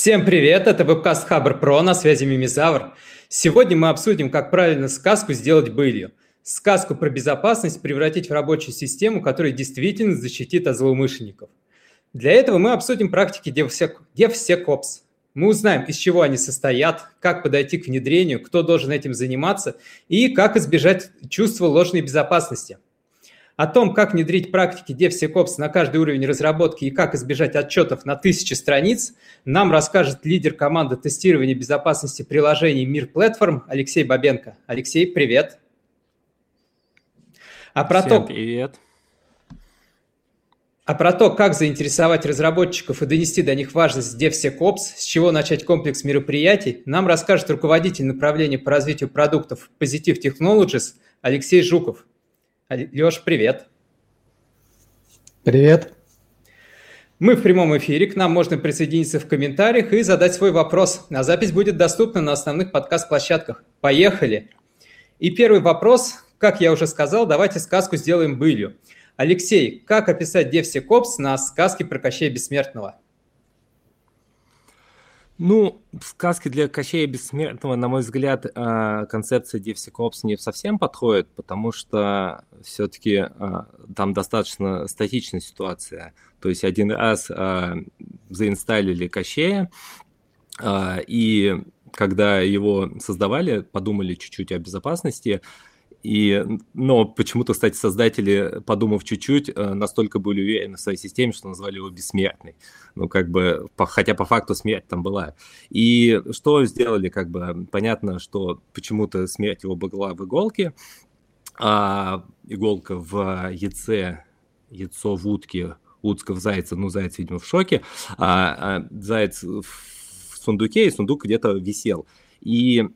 Всем привет, это вебкаст Хабр Про, на связи Мимизавр. Сегодня мы обсудим, как правильно сказку сделать былью. Сказку про безопасность превратить в рабочую систему, которая действительно защитит от злоумышленников. Для этого мы обсудим практики DevSecOps. Мы узнаем, из чего они состоят, как подойти к внедрению, кто должен этим заниматься и как избежать чувства ложной безопасности – о том, как внедрить практики DevSecOps на каждый уровень разработки и как избежать отчетов на тысячи страниц, нам расскажет лидер команды тестирования безопасности приложений Мир Платформ Алексей Бабенко. Алексей, привет. А про Всем то, привет. А про то, как заинтересовать разработчиков и донести до них важность DevSecOps, с чего начать комплекс мероприятий, нам расскажет руководитель направления по развитию продуктов Positive Technologies Алексей Жуков. Леш, привет. Привет. Мы в прямом эфире, к нам можно присоединиться в комментариях и задать свой вопрос. А запись будет доступна на основных подкаст-площадках. Поехали! И первый вопрос, как я уже сказал, давайте сказку сделаем былью. Алексей, как описать DevSecOps на сказке про Кощея Бессмертного? Ну, в сказке для Кощея Бессмертного, на мой взгляд, а, концепция DevSecOps не совсем подходит, потому что все-таки а, там достаточно статичная ситуация. То есть один раз а, заинсталили Кощея, и когда его создавали, подумали чуть-чуть о безопасности, и, но почему-то, кстати, создатели, подумав чуть-чуть, э, настолько были уверены в своей системе, что назвали его бессмертный. Ну, как бы, по, хотя по факту смерть там была. И что сделали, как бы, понятно, что почему-то смерть его была в иголке, а иголка в яйце, яйцо в утке, утка в зайце, ну, заяц, видимо, в шоке, а, а заяц в сундуке, и сундук где-то висел. И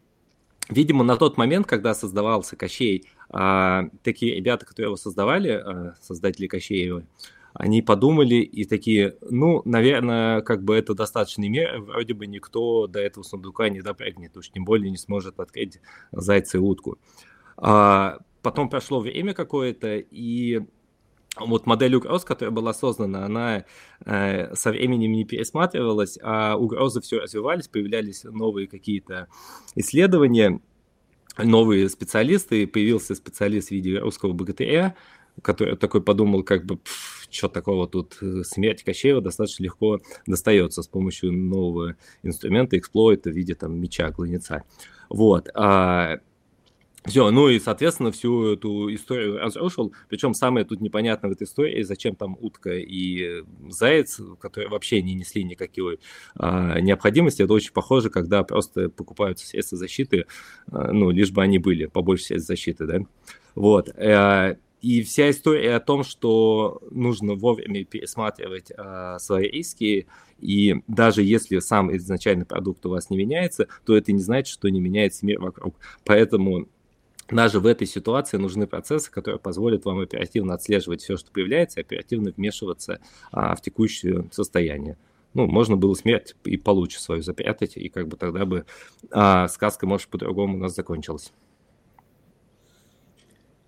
Видимо, на тот момент, когда создавался Кощей, а, такие ребята, которые его создавали, а, создатели Кощеева, они подумали и такие, ну, наверное, как бы это достаточный мер, вроде бы никто до этого сундука не допрыгнет, уж тем более не сможет открыть зайца и утку. А, потом прошло время какое-то, и вот модель угроз, которая была создана, она э, со временем не пересматривалась, а угрозы все развивались, появлялись новые какие-то исследования, новые специалисты, появился специалист в виде русского богатыря, который такой подумал, как бы, что такого тут, э, смерть Кощеева достаточно легко достается с помощью нового инструмента, эксплойта в виде там меча, гланица. Вот. А, все, ну и, соответственно, всю эту историю разрушил. Причем самое тут непонятное в этой истории, зачем там утка и заяц, которые вообще не несли никакой а, необходимости. Это очень похоже, когда просто покупаются средства защиты, а, ну, лишь бы они были, побольше средств защиты, да. Вот. А, и вся история о том, что нужно вовремя пересматривать а, свои риски, и даже если сам изначальный продукт у вас не меняется, то это не значит, что не меняется мир вокруг. Поэтому даже в этой ситуации нужны процессы, которые позволят вам оперативно отслеживать все, что появляется, и оперативно вмешиваться а, в текущее состояние. Ну, можно было смерть и получше свою запрятать, и как бы тогда бы а, сказка, может, по-другому у нас закончилась.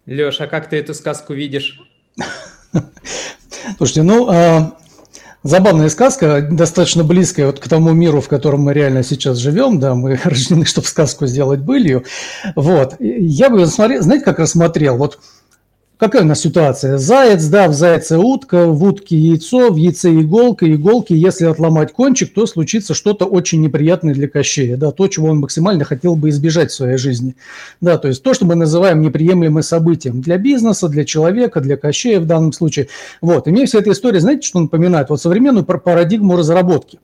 Леша, а как ты эту сказку видишь? Слушайте, ну, а, забавная сказка, достаточно близкая вот к тому миру, в котором мы реально сейчас живем, да, мы рождены, чтобы сказку сделать былью, вот, я бы, смотрел, знаете, как рассмотрел, вот Какая у нас ситуация? Заяц, да, в зайце утка, в утке яйцо, в яйце иголка, иголки, если отломать кончик, то случится что-то очень неприятное для Кощея, да, то, чего он максимально хотел бы избежать в своей жизни. Да, то есть то, что мы называем неприемлемым событием для бизнеса, для человека, для Кощея в данном случае. Вот, и мне вся эта история, знаете, что напоминает? Вот современную парадигму разработки.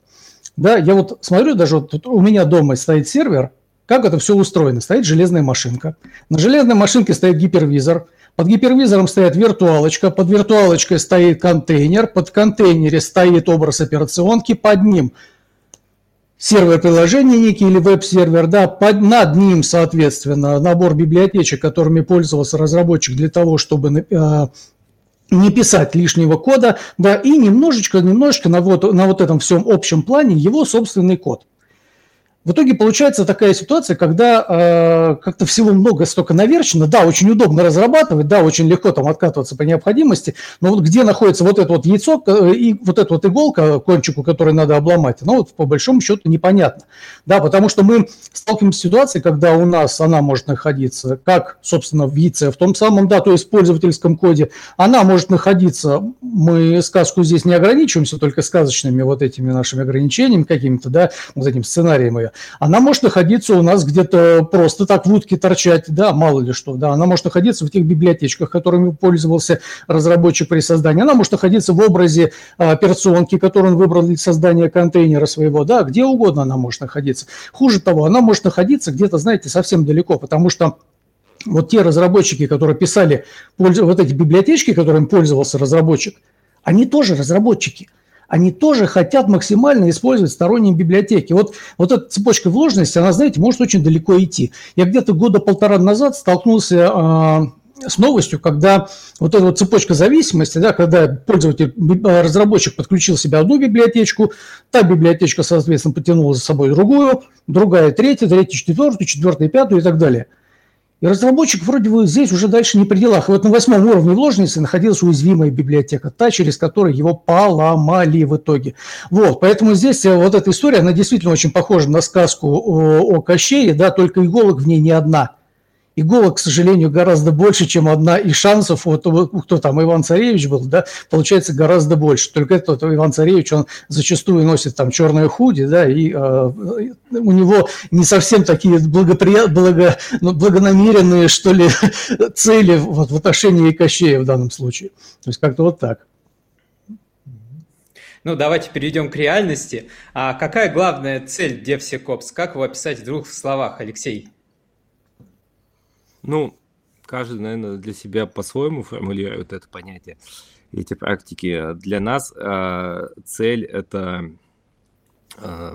Да, я вот смотрю, даже вот у меня дома стоит сервер, как это все устроено. Стоит железная машинка. На железной машинке стоит гипервизор – под гипервизором стоит виртуалочка, под виртуалочкой стоит контейнер, под контейнере стоит образ операционки, под ним сервер приложения некий или веб-сервер, да, под, над ним, соответственно, набор библиотечек, которыми пользовался разработчик для того, чтобы э, не писать лишнего кода, да, и немножечко, немножечко на вот, на вот этом всем общем плане его собственный код. В итоге получается такая ситуация, когда э, как-то всего много столько наверчено. Да, очень удобно разрабатывать, да, очень легко там откатываться по необходимости, но вот где находится вот это вот яйцо э, и вот эта вот иголка, кончику, которую надо обломать, ну вот по большому счету непонятно. Да, потому что мы сталкиваемся с ситуацией, когда у нас она может находиться как, собственно, в яйце, в том самом, да, то есть пользовательском коде, она может находиться, мы сказку здесь не ограничиваемся только сказочными вот этими нашими ограничениями какими-то, да, вот этим сценарием ее, она может находиться у нас где-то просто так в утке торчать, да, мало ли что, да, она может находиться в тех библиотечках, которыми пользовался разработчик при создании, она может находиться в образе а, операционки, которую он выбрал для создания контейнера своего, да, где угодно она может находиться. Хуже того, она может находиться где-то, знаете, совсем далеко, потому что вот те разработчики, которые писали вот эти библиотечки, которыми пользовался разработчик, они тоже разработчики – они тоже хотят максимально использовать сторонние библиотеки. Вот, вот эта цепочка вложенности, она, знаете, может очень далеко идти. Я где-то года полтора назад столкнулся э, с новостью, когда вот эта вот цепочка зависимости, да, когда пользователь, разработчик подключил себе одну библиотечку, та библиотечка, соответственно, потянула за собой другую, другая третью, третью четвертую, четвертую пятую и так далее – и разработчик вроде бы здесь уже дальше не при делах. Вот на восьмом уровне вложенности находилась уязвимая библиотека, та, через которую его поломали в итоге. Вот, поэтому здесь э, вот эта история, она действительно очень похожа на сказку о, о Кощее, да, только иголок в ней не одна – иголок, к сожалению, гораздо больше, чем одна, и шансов, вот кто там, Иван Царевич был, да, получается гораздо больше. Только этот Иван Царевич, он зачастую носит там черное худи, да, и э, у него не совсем такие благоприят, благо, ну, благонамеренные, что ли, цели вот, в отношении Кощея в данном случае. То есть как-то вот так. Ну, давайте перейдем к реальности. А какая главная цель DevSecOps? Как его описать в двух словах, Алексей? Ну, каждый, наверное, для себя по-своему формулирует это понятие, эти практики. Для нас э, цель это э,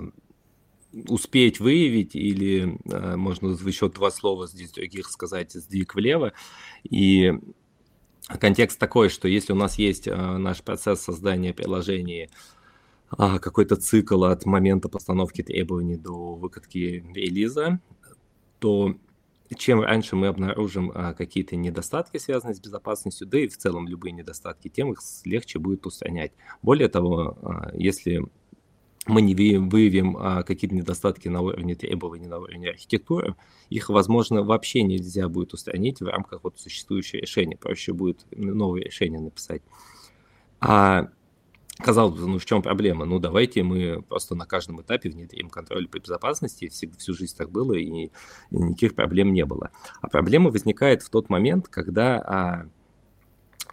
успеть выявить, или э, можно еще два слова здесь других сказать, сдвиг влево. И контекст такой, что если у нас есть э, наш процесс создания приложения, какой-то цикл от момента постановки требований до выкатки релиза, то чем раньше мы обнаружим а, какие-то недостатки, связанные с безопасностью, да и в целом любые недостатки, тем их легче будет устранять. Более того, а, если мы не выявим а, какие-то недостатки на уровне требований, на уровне архитектуры, их, возможно, вообще нельзя будет устранить в рамках вот существующего решения. Проще будет новое решение написать. А Казалось бы, ну в чем проблема? Ну давайте мы просто на каждом этапе внедрим контроль по безопасности, всю, всю жизнь так было и, и никаких проблем не было. А проблема возникает в тот момент, когда а,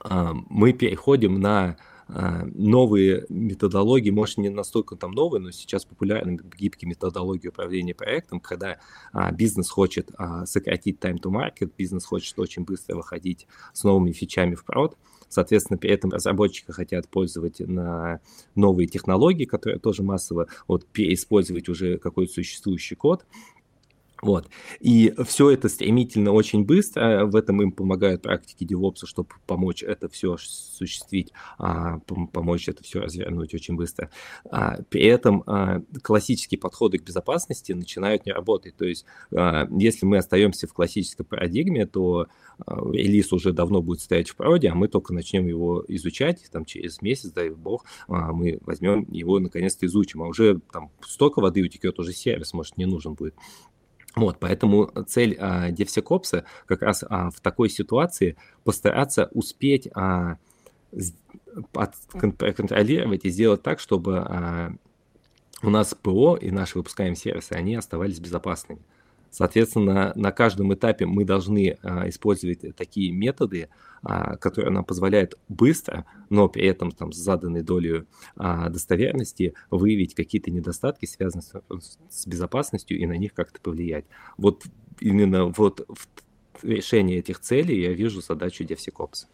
а, мы переходим на а, новые методологии, может не настолько там новые, но сейчас популярны гибкие методологии управления проектом, когда а, бизнес хочет а, сократить time to market, бизнес хочет очень быстро выходить с новыми фичами в прод, Соответственно, при этом разработчики хотят пользовать на новые технологии, которые тоже массово вот, переиспользовать уже какой-то существующий код. Вот. И все это стремительно, очень быстро. В этом им помогают практики DevOps, чтобы помочь это все осуществить, а, помочь это все развернуть очень быстро. А, при этом а, классические подходы к безопасности начинают не работать. То есть, если мы остаемся в классической парадигме, то релиз уже давно будет стоять в проде, а мы только начнем его изучать, там через месяц, дай бог, мы возьмем его наконец-то изучим, а уже там столько воды утекет, уже сервис, может, не нужен будет. Вот, поэтому цель а, DevSecOps как раз а, в такой ситуации постараться успеть а, контролировать и сделать так, чтобы а, у нас ПО и наши выпускаемые сервисы, они оставались безопасными. Соответственно, на каждом этапе мы должны а, использовать такие методы, а, которые нам позволяют быстро, но при этом там, с заданной долей а, достоверности выявить какие-то недостатки, связанные с, с безопасностью, и на них как-то повлиять. Вот именно вот в решении этих целей я вижу задачу DevSecOps.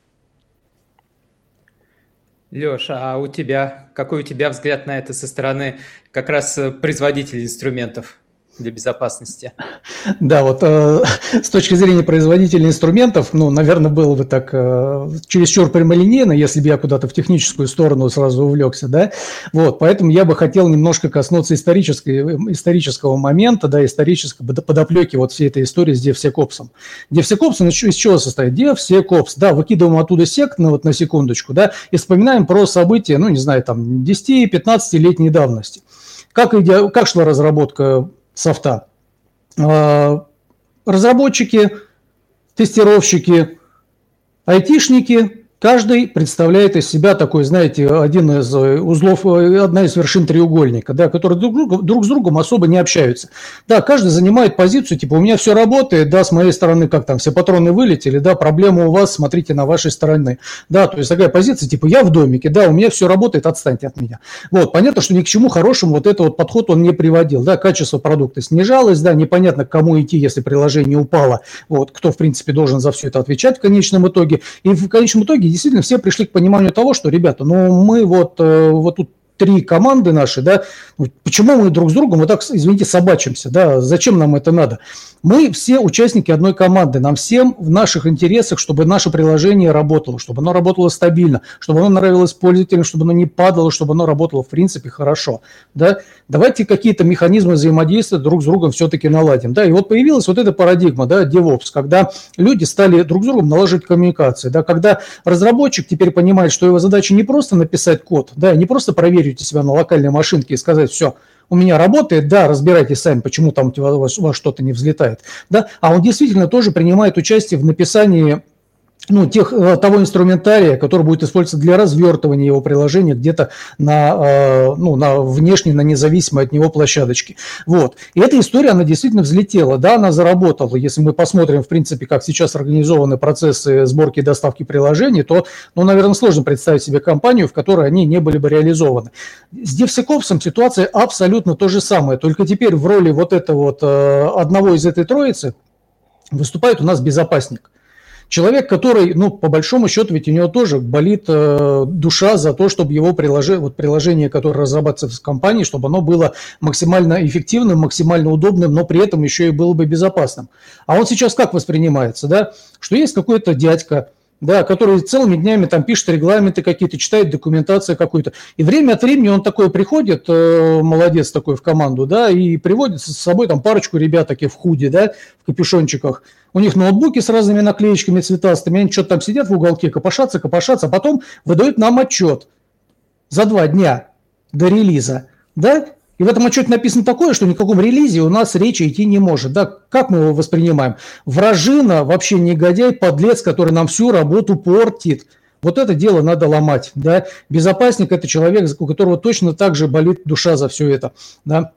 Леша, а у тебя, какой у тебя взгляд на это со стороны как раз производителей инструментов? Для безопасности. Да, вот э, с точки зрения производителя инструментов, ну, наверное, было бы так э, чересчур прямолинейно, если бы я куда-то в техническую сторону сразу увлекся, да. Вот, поэтому я бы хотел немножко коснуться исторической, исторического момента, да, исторической подоплеки вот всей этой истории с DevSecOps. DevSecOps, ну, из чего состоит? DevSecOps, да, выкидываем оттуда сект, ну, вот на секундочку, да, и вспоминаем про события, ну, не знаю, там, 10-15-летней давности. Как, как шла разработка софта. А, разработчики, тестировщики, айтишники Каждый представляет из себя такой, знаете, один из э, узлов, э, одна из вершин треугольника, да, которые друг, друг, с другом особо не общаются. Да, каждый занимает позицию, типа, у меня все работает, да, с моей стороны, как там, все патроны вылетели, да, проблема у вас, смотрите на вашей стороне. Да, то есть такая позиция, типа, я в домике, да, у меня все работает, отстаньте от меня. Вот, понятно, что ни к чему хорошему вот этот вот подход он не приводил, да, качество продукта снижалось, да, непонятно, к кому идти, если приложение упало, вот, кто, в принципе, должен за все это отвечать в конечном итоге. И в конечном итоге действительно все пришли к пониманию того, что, ребята, ну мы вот, э, вот тут три команды наши, да, почему мы друг с другом вот так, извините, собачимся, да, зачем нам это надо? Мы все участники одной команды, нам всем в наших интересах, чтобы наше приложение работало, чтобы оно работало стабильно, чтобы оно нравилось пользователям, чтобы оно не падало, чтобы оно работало в принципе хорошо, да. Давайте какие-то механизмы взаимодействия друг с другом все-таки наладим, да. И вот появилась вот эта парадигма, да, DevOps, когда люди стали друг с другом налаживать коммуникации, да, когда разработчик теперь понимает, что его задача не просто написать код, да, не просто проверить себя на локальной машинке и сказать, все, у меня работает, да, разбирайтесь сами, почему там у вас, у вас что-то не взлетает, да, а он действительно тоже принимает участие в написании ну, тех, э, того инструментария, который будет использоваться для развертывания его приложения где-то на, э, ну, на внешней, на независимой от него площадочке. Вот. И эта история, она действительно взлетела, да, она заработала. Если мы посмотрим, в принципе, как сейчас организованы процессы сборки и доставки приложений, то, ну, наверное, сложно представить себе компанию, в которой они не были бы реализованы. С DevSecOps ситуация абсолютно то же самое, только теперь в роли вот этого вот э, одного из этой троицы выступает у нас безопасник – Человек, который, ну, по большому счету, ведь у него тоже болит э, душа за то, чтобы его приложение, вот приложение, которое разрабатывается в компании, чтобы оно было максимально эффективным, максимально удобным, но при этом еще и было бы безопасным. А он сейчас как воспринимается, да? Что есть какой-то дядька, да, который целыми днями там пишет регламенты какие-то, читает документацию какую-то. И время от времени он такой приходит, э, молодец такой в команду, да, и приводит с собой там парочку ребят таких в худи, да, в капюшончиках. У них ноутбуки с разными наклеечками цветастыми, они что-то там сидят в уголке, копошатся, копошатся, а потом выдают нам отчет за два дня до релиза, да, и в этом отчете написано такое, что ни никаком релизе у нас речи идти не может. Да? Как мы его воспринимаем? Вражина, вообще негодяй, подлец, который нам всю работу портит. Вот это дело надо ломать. Да? Безопасник – это человек, у которого точно так же болит душа за все это. Да?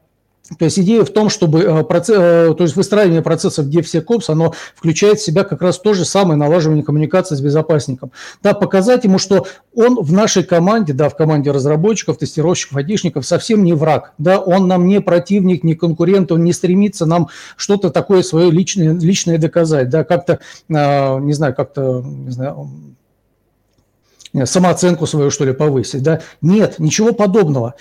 То есть идея в том, чтобы э, процесс, э, то есть выстраивание процессов DevSecOps, оно включает в себя как раз то же самое налаживание коммуникации с безопасником. Да, показать ему, что он в нашей команде, да, в команде разработчиков, тестировщиков, айтишников совсем не враг. Да, он нам не противник, не конкурент, он не стремится нам что-то такое свое личное, личное доказать. Да, как-то, э, не знаю, как-то, не знаю, самооценку свою, что ли, повысить. Да? Нет, ничего подобного.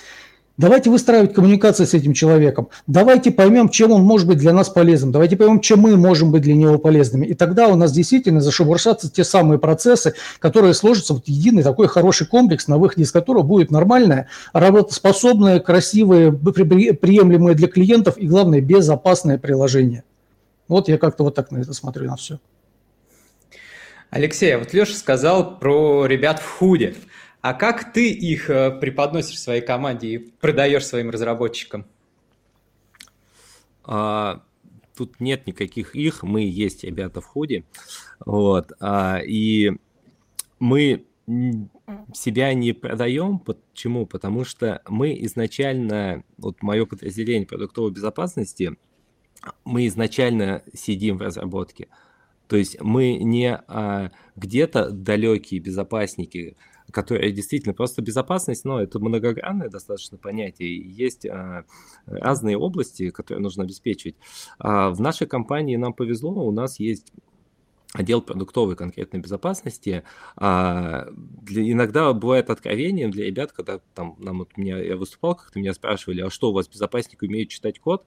Давайте выстраивать коммуникацию с этим человеком. Давайте поймем, чем он может быть для нас полезным. Давайте поймем, чем мы можем быть для него полезными. И тогда у нас действительно зашебуршатся те самые процессы, которые сложатся в единый такой хороший комплекс, на выходе из которого будет нормальное, работоспособное, красивое, приемлемое для клиентов и, главное, безопасное приложение. Вот я как-то вот так на это смотрю на все. Алексей, а вот Леша сказал про ребят в худе. А как ты их э, преподносишь своей команде и продаешь своим разработчикам? А, тут нет никаких их, мы есть ребята в ходе. Вот, а, и мы себя не продаем. Почему? Потому что мы изначально, вот мое подразделение продуктовой безопасности, мы изначально сидим в разработке. То есть мы не а, где-то далекие безопасники, которая действительно просто безопасность, но это многогранное достаточно понятие. Есть а, разные области, которые нужно обеспечивать. А в нашей компании нам повезло, у нас есть отдел продуктовой конкретной безопасности. А, для, иногда бывает откровением для ребят, когда там нам вот меня я выступал, как-то меня спрашивали, а что у вас безопасник умеет читать код?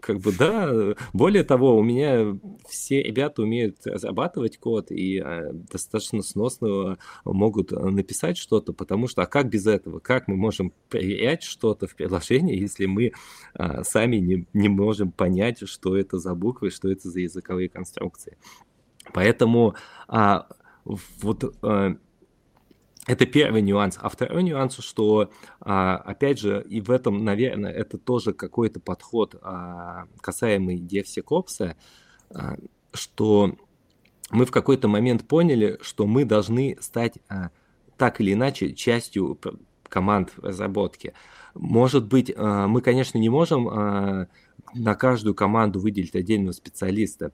Как бы да. Более того, у меня все ребята умеют разрабатывать код и э, достаточно сносно могут написать что-то, потому что а как без этого? Как мы можем проверять что-то в приложении, если мы а, сами не, не можем понять, что это за буквы, что это за языковые конструкции? Поэтому а, вот а, это первый нюанс. А второй нюанс, что, а, опять же, и в этом, наверное, это тоже какой-то подход а, касаемый DevSecOps, а, что мы в какой-то момент поняли, что мы должны стать так или иначе частью команд разработки. Может быть, мы, конечно, не можем на каждую команду выделить отдельного специалиста,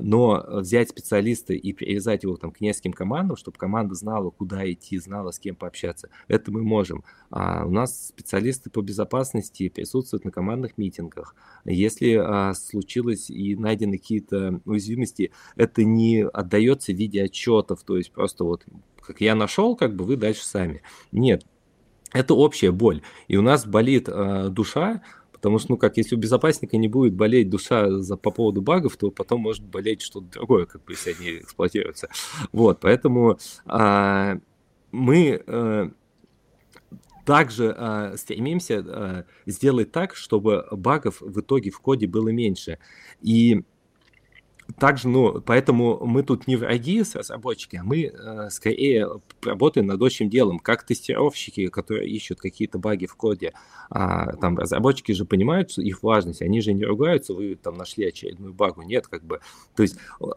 но взять специалиста и привязать его там к нескольким командам, чтобы команда знала, куда идти, знала, с кем пообщаться, это мы можем. А у нас специалисты по безопасности присутствуют на командных митингах. Если а, случилось и найдены какие-то уязвимости, это не отдается в виде отчетов, то есть просто вот как я нашел, как бы вы дальше сами. Нет, это общая боль. И у нас болит э, душа, Потому что, ну как, если у безопасника не будет болеть душа за, по поводу багов, то потом может болеть что-то другое, как бы, если они эксплуатируются. Вот, поэтому а, мы а, также а, стремимся а, сделать так, чтобы багов в итоге в коде было меньше. И также, ну, поэтому мы тут не враги с разработчиками, а мы э, скорее работаем над общим делом, как тестировщики, которые ищут какие-то баги в коде. А, там разработчики же понимают их важность, они же не ругаются, вы там нашли очередную багу, нет, как бы. То есть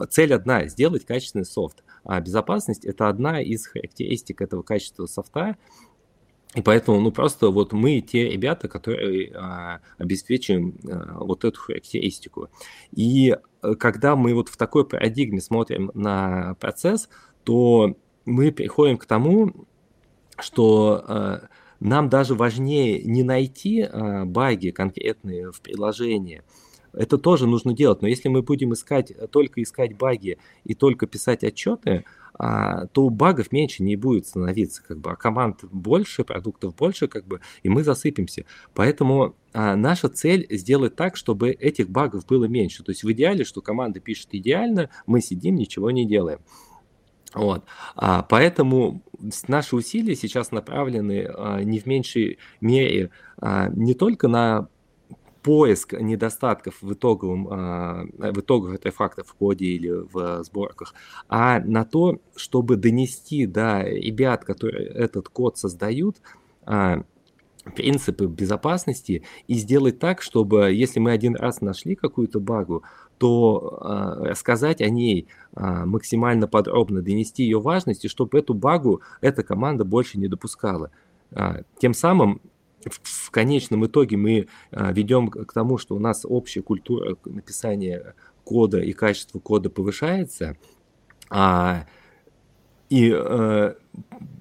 цель одна, сделать качественный софт. А безопасность это одна из характеристик этого качества софта, и поэтому, ну, просто вот мы те ребята, которые а, обеспечиваем а, вот эту характеристику. И э, когда мы вот в такой парадигме смотрим на процесс, то мы приходим к тому, что а, нам даже важнее не найти а, баги конкретные в приложении, это тоже нужно делать, но если мы будем искать, только искать баги и только писать отчеты, а, то багов меньше не будет становиться, как бы, а команд больше, продуктов больше, как бы, и мы засыпемся. Поэтому а, наша цель сделать так, чтобы этих багов было меньше. То есть в идеале, что команда пишет идеально, мы сидим, ничего не делаем. Вот. А, поэтому наши усилия сейчас направлены а, не в меньшей мере а, не только на поиск недостатков в, итоговом, а, в итоговых артефактах в коде или в сборках, а на то, чтобы донести до ребят, которые этот код создают, а, принципы безопасности и сделать так, чтобы если мы один раз нашли какую-то багу, то э, рассказать о ней э, максимально подробно, донести ее важность, и чтобы эту багу эта команда больше не допускала. Э, тем самым в конечном итоге мы а, ведем к тому, что у нас общая культура написания кода и качество кода повышается, а, и э,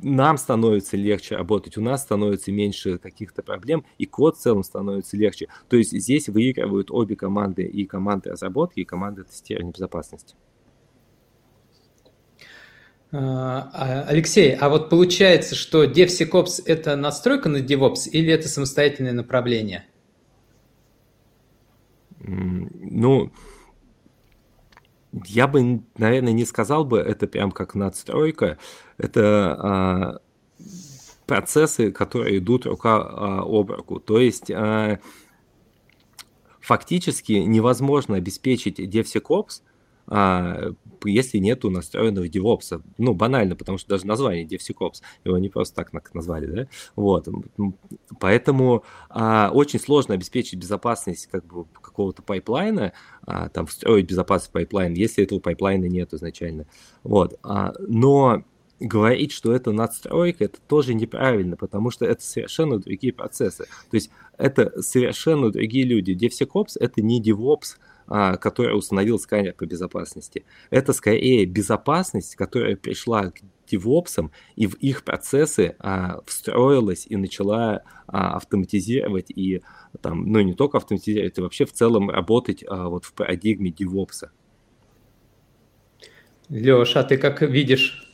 нам становится легче работать, у нас становится меньше каких-то проблем, и код в целом становится легче. То есть здесь выигрывают обе команды, и команды разработки, и команды тестирования безопасности. А, Алексей, а вот получается, что DevSecOps – это настройка на DevOps или это самостоятельное направление? Ну, я бы, наверное, не сказал бы это прям как надстройка. Это а, процессы, которые идут рука а, об руку. То есть а, фактически невозможно обеспечить DevSecOps – если нету настроенного DevOps. Ну, банально, потому что даже название DevSecOps, его не просто так назвали, да? Вот. Поэтому а, очень сложно обеспечить безопасность как бы какого-то пайплайна, а, там, встроить безопасность пайплайн, если этого пайплайна нет изначально. Вот. А, но говорить, что это надстройка, это тоже неправильно, потому что это совершенно другие процессы. То есть это совершенно другие люди. DevSecOps — это не DevOps, а, который установил сканер по безопасности. Это скорее безопасность, которая пришла к девопсам и в их процессы а, встроилась и начала а, автоматизировать и там, ну не только автоматизировать, а вообще в целом работать а, вот в парадигме девопса. Леша, а ты как видишь?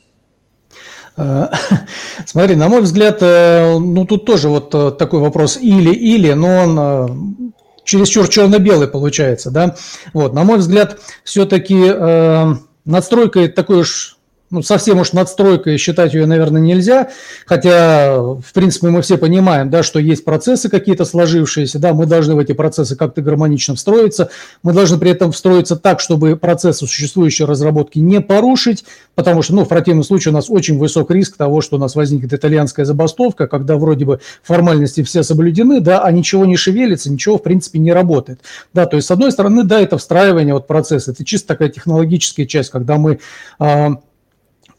А, смотри, на мой взгляд, э, ну тут тоже вот э, такой вопрос или-или, но он э, чересчур черно-белый получается, да. Вот, на мой взгляд, все-таки э, надстройка такой уж ну, совсем уж надстройкой считать ее, наверное, нельзя, хотя, в принципе, мы все понимаем, да, что есть процессы какие-то сложившиеся, да, мы должны в эти процессы как-то гармонично встроиться, мы должны при этом встроиться так, чтобы процессы существующей разработки не порушить, потому что, ну, в противном случае у нас очень высок риск того, что у нас возникнет итальянская забастовка, когда вроде бы формальности все соблюдены, да, а ничего не шевелится, ничего, в принципе, не работает, да, то есть, с одной стороны, да, это встраивание вот процесса, это чисто такая технологическая часть, когда мы а,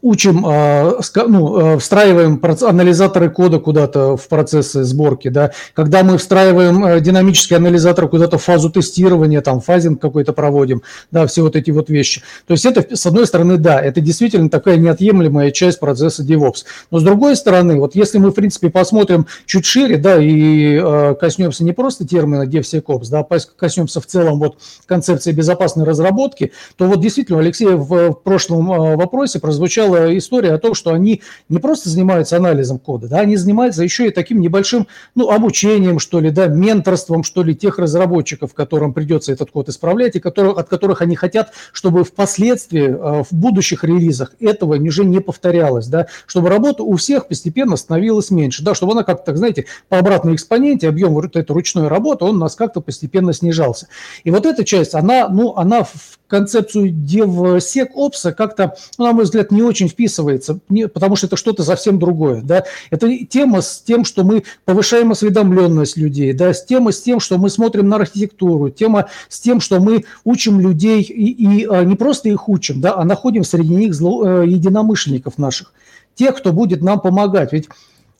учим, а, ну, а, встраиваем анализаторы кода куда-то в процессы сборки, да, когда мы встраиваем а, динамический анализатор куда-то в фазу тестирования, там, фазинг какой-то проводим, да, все вот эти вот вещи. То есть это, с одной стороны, да, это действительно такая неотъемлемая часть процесса DevOps. Но с другой стороны, вот если мы, в принципе, посмотрим чуть шире, да, и э, коснемся не просто термина DevSecOps, да, а коснемся в целом вот концепции безопасной разработки, то вот действительно, Алексей, в прошлом вопросе прозвучал была история о том, что они не просто занимаются анализом кода, да, они занимаются еще и таким небольшим, ну, обучением, что ли, да, менторством, что ли, тех разработчиков, которым придется этот код исправлять, и которых, от которых они хотят, чтобы впоследствии, э, в будущих релизах этого уже не повторялось, да, чтобы работа у всех постепенно становилась меньше, да, чтобы она как-то, так, знаете, по обратной экспоненте, объем вот этой ручной работы, он у нас как-то постепенно снижался. И вот эта часть, она, ну, она в концепцию DevSecOps как-то, ну, на мой взгляд, не очень вписывается, не, потому что это что-то совсем другое. Да? Это тема с тем, что мы повышаем осведомленность людей, да? с тема с тем, что мы смотрим на архитектуру, тема с тем, что мы учим людей и, и а, не просто их учим, да, а находим среди них зло, э, единомышленников наших, тех, кто будет нам помогать. Ведь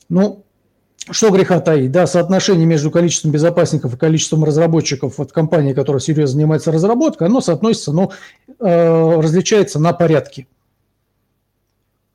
ну, что греха таить, да, соотношение между количеством безопасников и количеством разработчиков от компании, которая серьезно занимается разработкой, оно соотносится, ну, э, различается на порядке.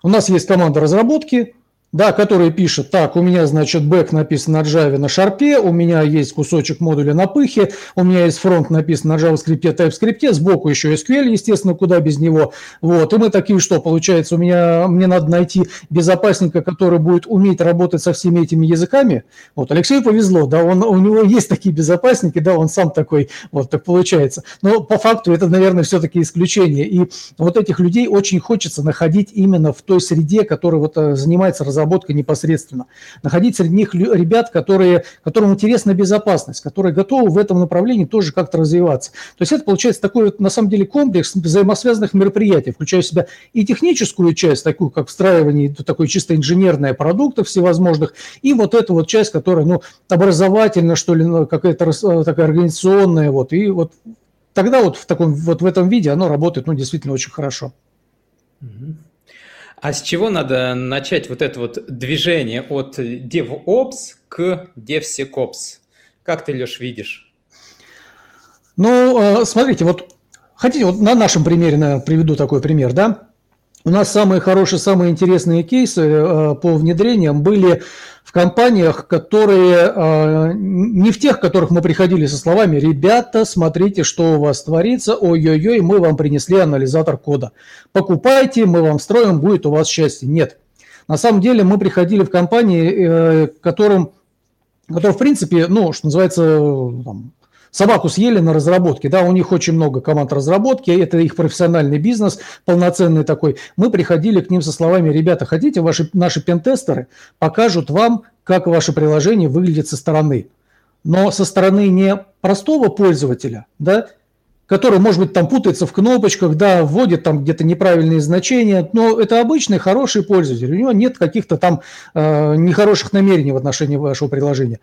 У нас есть команда разработки, да, который пишет, так, у меня, значит, бэк написан на Java на шарпе, у меня есть кусочек модуля на пыхе, у меня есть фронт написан на JavaScript, TypeScript, сбоку еще SQL, естественно, куда без него. Вот, и мы такие, что, получается, у меня, мне надо найти безопасника, который будет уметь работать со всеми этими языками. Вот, Алексею повезло, да, он, у него есть такие безопасники, да, он сам такой, вот, так получается. Но по факту это, наверное, все-таки исключение. И вот этих людей очень хочется находить именно в той среде, которая вот э, занимается разработкой разработкой непосредственно. Находить среди них ребят, которые, которым интересна безопасность, которые готовы в этом направлении тоже как-то развиваться. То есть это получается такой на самом деле комплекс взаимосвязанных мероприятий, включая в себя и техническую часть, такую как встраивание, такой чисто инженерное продуктов всевозможных, и вот эту вот часть, которая, ну, образовательно, что ли, ну, какая-то э, такая организационная, вот, и вот тогда вот в таком, вот в этом виде оно работает, ну, действительно очень хорошо. А с чего надо начать вот это вот движение от DevOps к DevSecOps? Как ты, Леш, видишь? Ну, э, смотрите, вот хотите, вот на нашем примере, наверное, приведу такой пример, да? У нас самые хорошие, самые интересные кейсы э, по внедрениям были в компаниях, которые э, не в тех, которых мы приходили со словами «Ребята, смотрите, что у вас творится, ой-ой-ой, мы вам принесли анализатор кода. Покупайте, мы вам строим, будет у вас счастье». Нет. На самом деле мы приходили в компании, э, которым, которые, в принципе, ну, что называется, там, Собаку съели на разработке, да, у них очень много команд разработки, это их профессиональный бизнес, полноценный такой. Мы приходили к ним со словами, ребята, хотите, ваши, наши пентестеры покажут вам, как ваше приложение выглядит со стороны. Но со стороны не простого пользователя, да, который, может быть, там путается в кнопочках, да, вводит там где-то неправильные значения, но это обычный хороший пользователь, у него нет каких-то там э, нехороших намерений в отношении вашего приложения.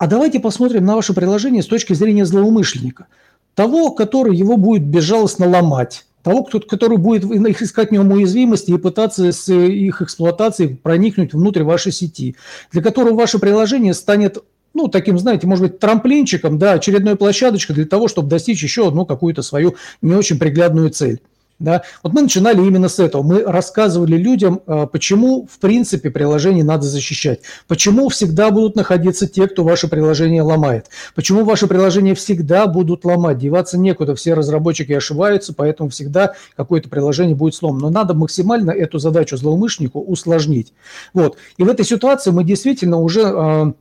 А давайте посмотрим на ваше приложение с точки зрения злоумышленника. Того, который его будет безжалостно ломать, того, кто, который будет искать в нем уязвимости и пытаться с их эксплуатацией проникнуть внутрь вашей сети, для которого ваше приложение станет ну, таким, знаете, может быть, трамплинчиком, да, очередной площадочкой для того, чтобы достичь еще одну какую-то свою не очень приглядную цель. Да? Вот мы начинали именно с этого. Мы рассказывали людям, а, почему, в принципе, приложение надо защищать. Почему всегда будут находиться те, кто ваше приложение ломает. Почему ваше приложение всегда будут ломать. Деваться некуда. Все разработчики ошибаются, поэтому всегда какое-то приложение будет сломано. Но надо максимально эту задачу злоумышленнику усложнить. Вот. И в этой ситуации мы действительно уже а,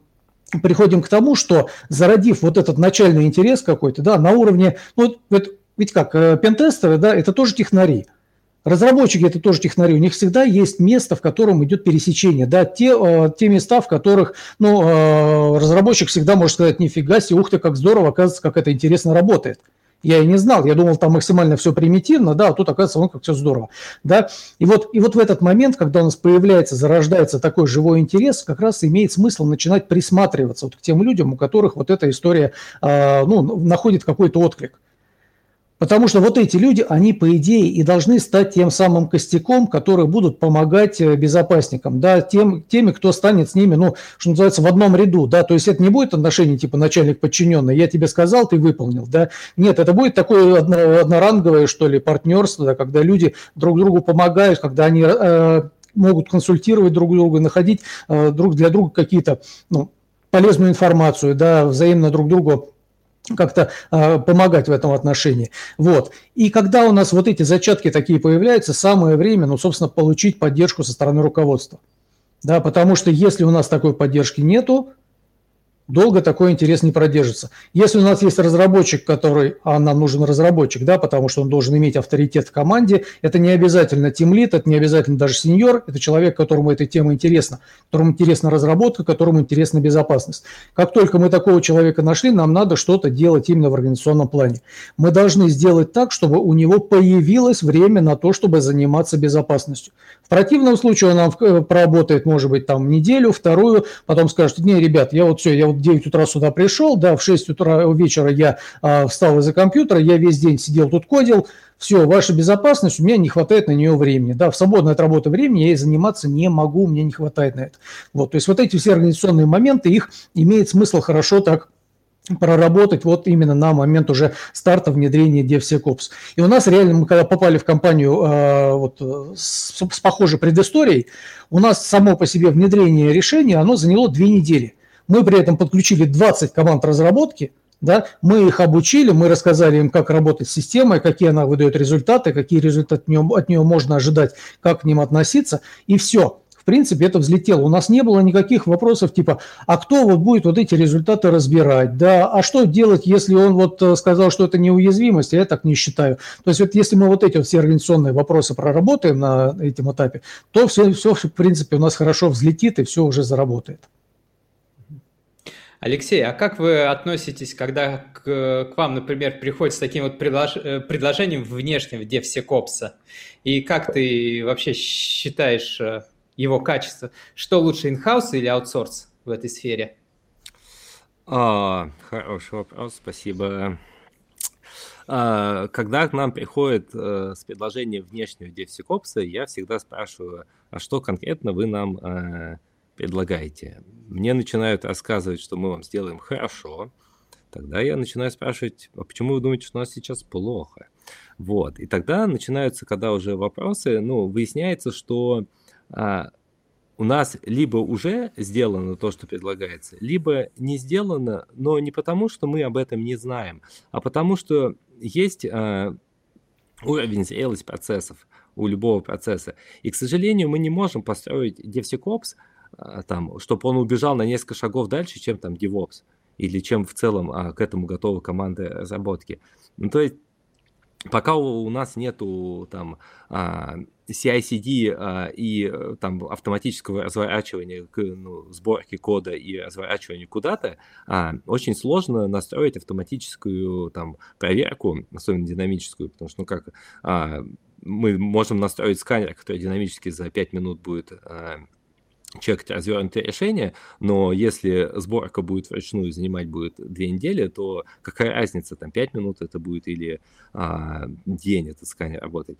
приходим к тому, что зародив вот этот начальный интерес какой-то, да, на уровне, ну, вот, ведь как, э, пентестеры, да, это тоже технари. Разработчики это тоже технари, у них всегда есть место, в котором идет пересечение, да, те, э, те места, в которых, ну, э, разработчик всегда может сказать, нифига себе, ух ты, как здорово, оказывается, как это интересно работает. Я и не знал, я думал, там максимально все примитивно, да, а тут, оказывается, вон как все здорово, да. И вот, и вот в этот момент, когда у нас появляется, зарождается такой живой интерес, как раз имеет смысл начинать присматриваться вот к тем людям, у которых вот эта история, э, ну, находит какой-то отклик. Потому что вот эти люди, они, по идее, и должны стать тем самым костяком, которые будут помогать э, безопасникам, да, тем, теми, кто станет с ними, ну, что называется, в одном ряду, да, то есть это не будет отношение типа начальник-подчиненный, я тебе сказал, ты выполнил, да, нет, это будет такое одно, одноранговое, что ли, партнерство, да, когда люди друг другу помогают, когда они э, могут консультировать друг друга, находить э, друг для друга какие-то, ну, полезную информацию, да, взаимно друг другу как-то э, помогать в этом отношении. Вот. И когда у нас вот эти зачатки такие появляются, самое время, ну, собственно, получить поддержку со стороны руководства. Да, потому что если у нас такой поддержки нету, долго такой интерес не продержится. Если у нас есть разработчик, который, а нам нужен разработчик, да, потому что он должен иметь авторитет в команде, это не обязательно тимлит, это не обязательно даже сеньор, это человек, которому эта тема интересна, которому интересна разработка, которому интересна безопасность. Как только мы такого человека нашли, нам надо что-то делать именно в организационном плане. Мы должны сделать так, чтобы у него появилось время на то, чтобы заниматься безопасностью. Противном случае он нам э, проработает, может быть, там неделю, вторую, потом скажет, не, ребят, я вот все, я вот в 9 утра сюда пришел, да, в 6 утра вечера я а, встал из-за компьютера, я весь день сидел тут кодил, все, ваша безопасность, у меня не хватает на нее времени. Да, в свободное от работы времени я ей заниматься не могу, мне не хватает на это. Вот, то есть вот эти все организационные моменты, их имеет смысл хорошо так проработать вот именно на момент уже старта внедрения DevSecOps. И у нас реально, мы когда попали в компанию э, вот, с, с похожей предысторией, у нас само по себе внедрение решения, оно заняло две недели. Мы при этом подключили 20 команд разработки, да, мы их обучили, мы рассказали им, как работать с системой, какие она выдает результаты, какие результаты от нее, от нее можно ожидать, как к ним относиться, и все. Принципе, это взлетело. У нас не было никаких вопросов типа, а кто вот будет вот эти результаты разбирать, да, а что делать, если он вот э, сказал, что это неуязвимость, а я так не считаю. То есть вот если мы вот эти вот все организационные вопросы проработаем на этом этапе, то все, все в принципе, у нас хорошо взлетит и все уже заработает. Алексей, а как вы относитесь, когда к, к вам, например, приходит с таким вот предлож, э, предложением внешнего DevSecOps? И как ты вообще считаешь э, его качество? Что лучше, инхаус или аутсорс в этой сфере? А, хороший вопрос, спасибо. А, когда к нам приходит а, с предложением внешнего DevSecOps, я всегда спрашиваю, а что конкретно вы нам а, предлагаете. Мне начинают рассказывать, что мы вам сделаем хорошо, тогда я начинаю спрашивать, а почему вы думаете, что у нас сейчас плохо? Вот, и тогда начинаются, когда уже вопросы, ну, выясняется, что у нас либо уже сделано то, что предлагается, либо не сделано, но не потому, что мы об этом не знаем, а потому что есть а, уровень зрелости процессов у любого процесса. И, к сожалению, мы не можем построить DevSecOps а, там, чтобы он убежал на несколько шагов дальше, чем там DevOps, или чем в целом а, к этому готова команда разработки. Ну, то есть, пока у, нас нету там а, CI/CD а, и э, там автоматического разворачивания к ну, сборке кода и разворачивания куда-то, а, очень сложно настроить автоматическую там проверку, особенно динамическую, потому что ну как а, мы можем настроить сканер, который динамически за 5 минут будет а, чекать развернутое решение, но если сборка будет вручную занимать будет две недели, то какая разница, там 5 минут это будет или а, день этот сканер работает.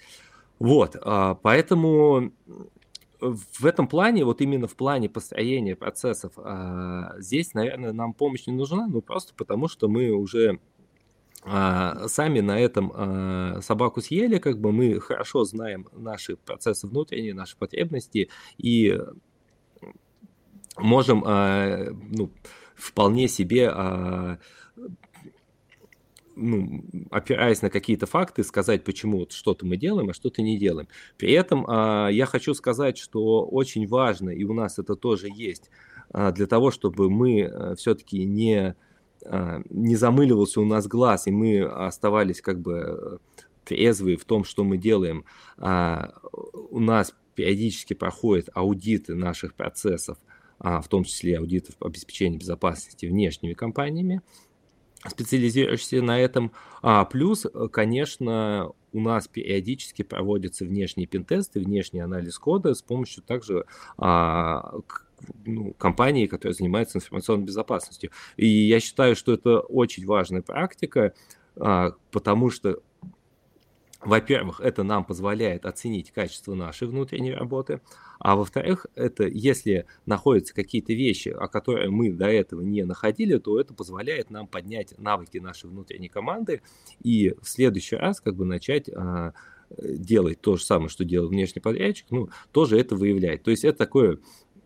Вот, а, поэтому в этом плане, вот именно в плане построения процессов, а, здесь, наверное, нам помощь не нужна, ну просто потому, что мы уже а, сами на этом а, собаку съели, как бы мы хорошо знаем наши процессы внутренние, наши потребности, и можем э, ну, вполне себе, э, ну, опираясь на какие-то факты, сказать, почему вот что-то мы делаем, а что-то не делаем. При этом э, я хочу сказать, что очень важно, и у нас это тоже есть, для того, чтобы мы все-таки не, не замыливался у нас глаз, и мы оставались как бы трезвые в том, что мы делаем, у нас периодически проходят аудиты наших процессов, в том числе аудитов по обеспечению безопасности внешними компаниями, специализируешься на этом. А, плюс, э, конечно, у нас периодически проводятся внешние пентесты, внешний анализ кода с помощью также а, ну, компании, которая занимается информационной безопасностью. И я считаю, что это очень важная практика, а, потому что во-первых, это нам позволяет оценить качество нашей внутренней работы, а во-вторых, это если находятся какие-то вещи, о которых мы до этого не находили, то это позволяет нам поднять навыки нашей внутренней команды и в следующий раз как бы начать а, делать то же самое, что делает внешний подрядчик, ну, тоже это выявлять. То есть это такое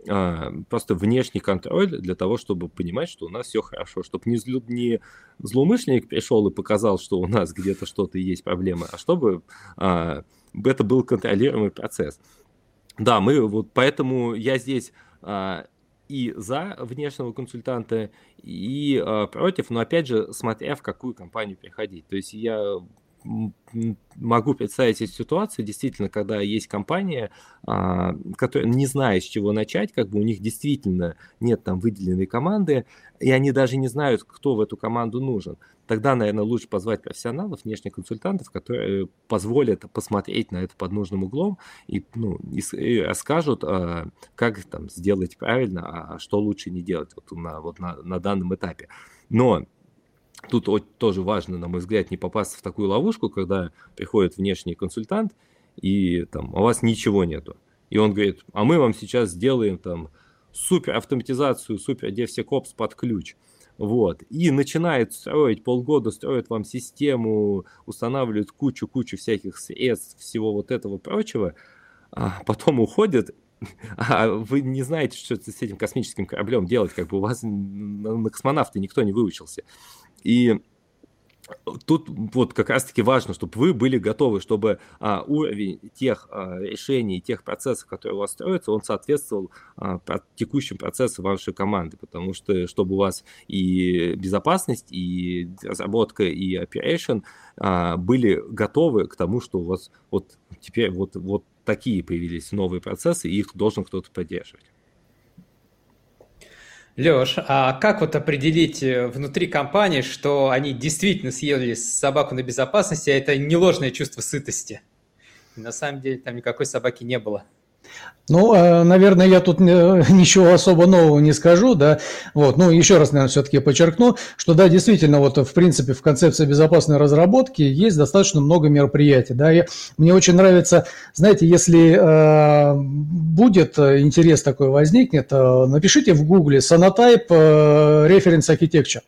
просто внешний контроль для того, чтобы понимать, что у нас все хорошо, чтобы не, злю, не злоумышленник пришел и показал, что у нас где-то что-то есть проблемы, а чтобы а, это был контролируемый процесс. Да, мы вот поэтому я здесь а, и за внешнего консультанта, и а, против, но опять же, смотря в какую компанию приходить. То есть я могу представить эту ситуацию, действительно, когда есть компания, а, которая не знает, с чего начать, как бы у них действительно нет там выделенной команды, и они даже не знают, кто в эту команду нужен. Тогда, наверное, лучше позвать профессионалов, внешних консультантов, которые позволят посмотреть на это под нужным углом и, ну, и, и расскажут, а, как там сделать правильно, а что лучше не делать вот на, вот на, на данном этапе. Но Тут тоже важно, на мой взгляд, не попасть в такую ловушку, когда приходит внешний консультант, и там, а у вас ничего нету. И он говорит, а мы вам сейчас сделаем там супер автоматизацию, супер DevSecOps под ключ. Вот. И начинает строить, полгода строит вам систему, устанавливает кучу-кучу всяких средств, всего вот этого прочего, а потом уходит, а вы не знаете, что с этим космическим кораблем делать, как бы у вас на космонавта никто не выучился. И тут вот как раз-таки важно, чтобы вы были готовы, чтобы а, уровень тех а, решений, тех процессов, которые у вас строятся, он соответствовал а, текущим процессам вашей команды, потому что чтобы у вас и безопасность, и разработка, и operation а, были готовы к тому, что у вас вот теперь вот, вот такие появились новые процессы, и их должен кто-то поддерживать. Леш, а как вот определить э, внутри компании, что они действительно съели собаку на безопасности, а это не ложное чувство сытости? на самом деле там никакой собаки не было. Ну, э, наверное, я тут э, ничего особо нового не скажу, да. Вот, ну, еще раз, наверное, все-таки подчеркну, что, да, действительно, вот, в принципе, в концепции безопасной разработки есть достаточно много мероприятий, да. И мне очень нравится, знаете, если э, будет интерес такой возникнет, э, напишите в гугле Sonotype э, Reference Architecture.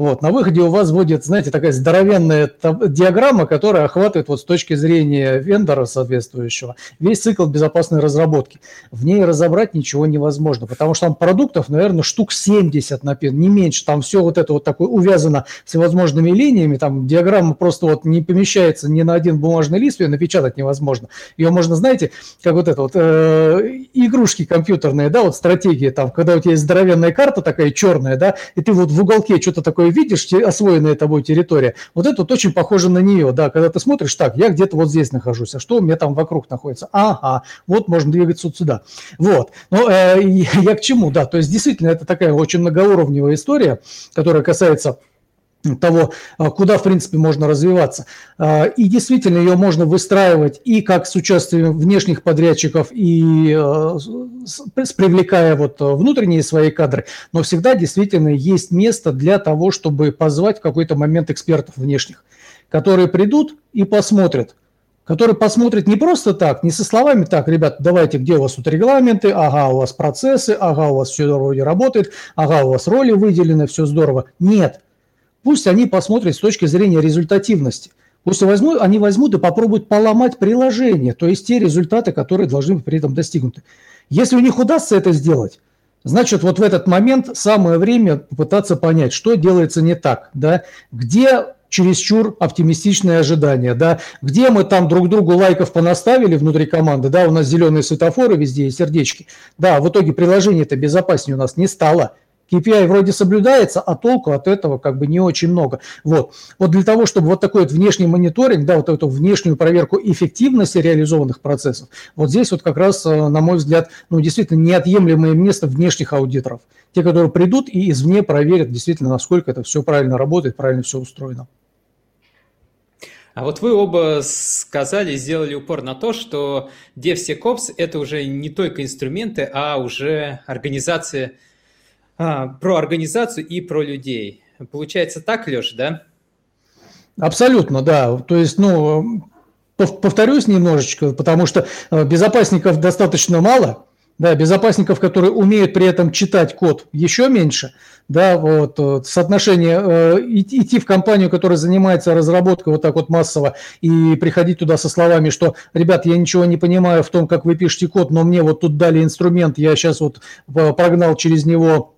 Вот, на выходе у вас будет, знаете, такая здоровенная диаграмма, которая охватывает вот с точки зрения вендора соответствующего весь цикл безопасной разработки. В ней разобрать ничего невозможно, потому что там продуктов, наверное, штук 70, не меньше. Там все вот это вот такое увязано всевозможными линиями, там диаграмма просто вот не помещается ни на один бумажный лист, ее напечатать невозможно. Ее можно, знаете, как вот это вот э, игрушки компьютерные, да, вот стратегии там, когда у тебя есть здоровенная карта такая черная, да, и ты вот в уголке что-то такое видишь, освоенная тобой территория, вот это вот очень похоже на нее, да, когда ты смотришь, так, я где-то вот здесь нахожусь, а что у меня там вокруг находится? Ага, вот можно двигаться вот сюда. Вот, но э, я к чему, да, то есть действительно это такая очень многоуровневая история, которая касается того, а, куда, в принципе, можно развиваться. А, и действительно ее можно выстраивать и как с участием внешних подрядчиков, и а, с, привлекая вот внутренние свои кадры, но всегда действительно есть место для того, чтобы позвать в какой-то момент экспертов внешних, которые придут и посмотрят, которые посмотрят не просто так, не со словами так, ребят, давайте, где у вас тут регламенты, ага, у вас процессы, ага, у вас все вроде работает, ага, у вас роли выделены, все здорово. Нет – Пусть они посмотрят с точки зрения результативности. Пусть возьмут, они возьмут и попробуют поломать приложение, то есть те результаты, которые должны быть при этом достигнуты. Если у них удастся это сделать, значит, вот в этот момент самое время попытаться понять, что делается не так, да, где чересчур оптимистичные ожидания, да, где мы там друг другу лайков понаставили внутри команды, да, у нас зеленые светофоры везде и сердечки, да, в итоге приложение-то безопаснее у нас не стало, KPI вроде соблюдается, а толку от этого как бы не очень много. Вот, вот для того, чтобы вот такой вот внешний мониторинг, да, вот эту внешнюю проверку эффективности реализованных процессов, вот здесь вот как раз, э, на мой взгляд, ну, действительно неотъемлемое место внешних аудиторов. Те, которые придут и извне проверят действительно, насколько это все правильно работает, правильно все устроено. А вот вы оба сказали, сделали упор на то, что DevSecOps – это уже не только инструменты, а уже организация, а, про организацию и про людей. Получается так, Леша, да? Абсолютно, да. То есть, ну, повторюсь немножечко, потому что э, безопасников достаточно мало – да, безопасников, которые умеют при этом читать код, еще меньше. Да, вот, вот соотношение э, идти в компанию, которая занимается разработкой вот так вот массово, и приходить туда со словами, что, ребят, я ничего не понимаю в том, как вы пишете код, но мне вот тут дали инструмент, я сейчас вот э, прогнал через него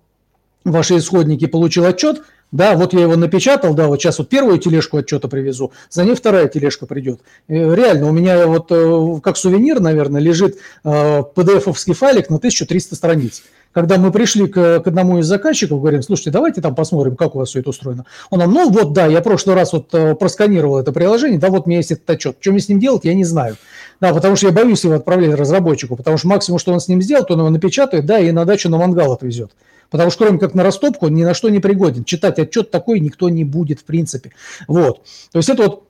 ваши исходники, получил отчет, да, вот я его напечатал, да, вот сейчас вот первую тележку отчета привезу, за ней вторая тележка придет. Э, реально, у меня вот э, как сувенир, наверное, лежит PDF-овский э, файлик на 1300 страниц. Когда мы пришли к, к одному из заказчиков, говорим, слушайте, давайте там посмотрим, как у вас все это устроено. Он нам, ну вот, да, я в прошлый раз вот просканировал это приложение, да, вот у меня есть этот отчет. Что мне с ним делать, я не знаю. Да, потому что я боюсь его отправлять разработчику, потому что максимум, что он с ним сделает, он его напечатает, да, и на дачу на мангал отвезет. Потому что кроме как на растопку он ни на что не пригоден. Читать отчет такой никто не будет в принципе. Вот. То есть это вот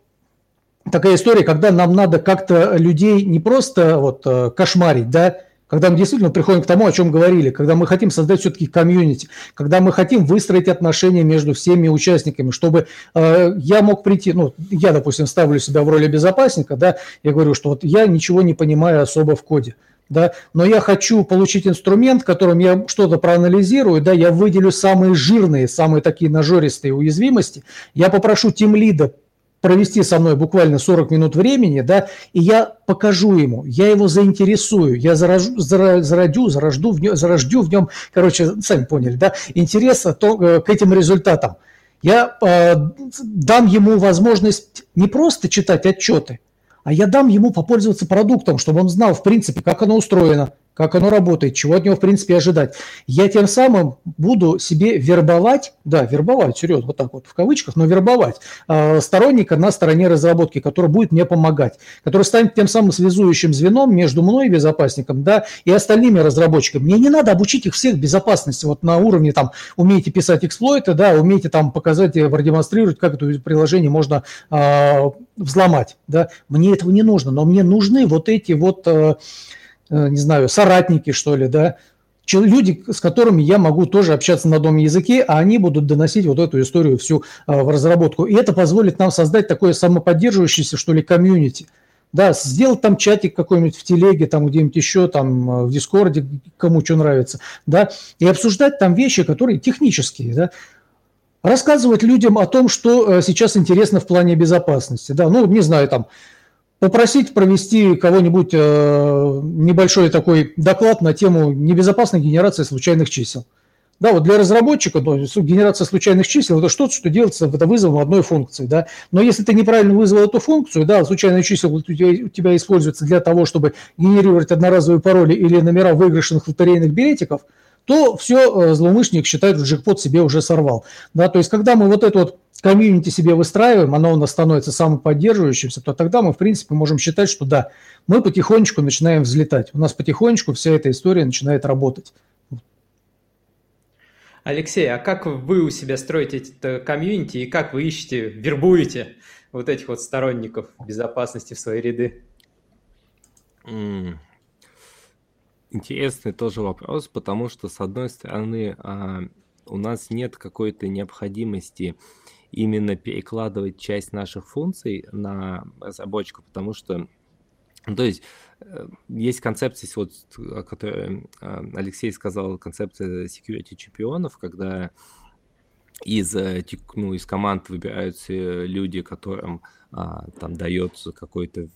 такая история, когда нам надо как-то людей не просто вот э, кошмарить, да, когда мы действительно приходим к тому, о чем говорили, когда мы хотим создать все-таки комьюнити, когда мы хотим выстроить отношения между всеми участниками, чтобы э, я мог прийти, ну, я, допустим, ставлю себя в роли безопасника, да, я говорю, что вот я ничего не понимаю особо в коде да, но я хочу получить инструмент, которым я что-то проанализирую, да, я выделю самые жирные, самые такие нажористые уязвимости, я попрошу тем лида провести со мной буквально 40 минут времени, да, и я покажу ему, я его заинтересую, я заражу, зародю, зарожду в нем, зарождю в нем, короче, сами поняли, да, интереса то, э, к этим результатам. Я э, дам ему возможность не просто читать отчеты, а я дам ему попользоваться продуктом, чтобы он знал, в принципе, как оно устроено, как оно работает, чего от него, в принципе, ожидать. Я тем самым буду себе вербовать, да, вербовать, серьезно, вот так вот в кавычках, но вербовать э, сторонника на стороне разработки, который будет мне помогать, который станет тем самым связующим звеном между мной, безопасником, да, и остальными разработчиками. Мне не надо обучить их всех безопасности, вот на уровне там умеете писать эксплойты, да, умеете там показать, продемонстрировать, как это приложение можно э, взломать, да. Мне этого не нужно, но мне нужны вот эти вот э, Э, не знаю, соратники, что ли, да, люди, с которыми я могу тоже общаться на одном языке, а они будут доносить вот эту историю всю э, в разработку. И это позволит нам создать такое самоподдерживающееся, что ли, комьюнити. Да, сделать там чатик какой-нибудь в телеге, там где-нибудь еще, там э, в Дискорде, кому что нравится, да, и обсуждать там вещи, которые технические, да, рассказывать людям о том, что сейчас интересно в плане безопасности, да, ну, не знаю, там, попросить провести кого-нибудь э, небольшой такой доклад на тему небезопасной генерации случайных чисел. Да, вот для разработчика ну, генерация случайных чисел – это что-то, что делается это вызовом одной функции. Да? Но если ты неправильно вызвал эту функцию, да, случайные числа у тебя, у тебя используются для того, чтобы генерировать одноразовые пароли или номера выигрышных лотерейных билетиков, то все э, злоумышленник считает, что джекпот себе уже сорвал. Да? То есть, когда мы вот эту вот комьюнити себе выстраиваем, оно у нас становится самоподдерживающимся, то тогда мы, в принципе, можем считать, что да, мы потихонечку начинаем взлетать. У нас потихонечку вся эта история начинает работать. Алексей, а как вы у себя строите это комьюнити и как вы ищете, вербуете вот этих вот сторонников безопасности в свои ряды? Интересный тоже вопрос, потому что, с одной стороны, а, у нас нет какой-то необходимости именно перекладывать часть наших функций на разработчика, потому что ну, то есть э, есть концепция, вот, о которой э, Алексей сказал, концепция security чемпионов, когда из, э, ну, из команд выбираются люди, которым а, там дается какое-то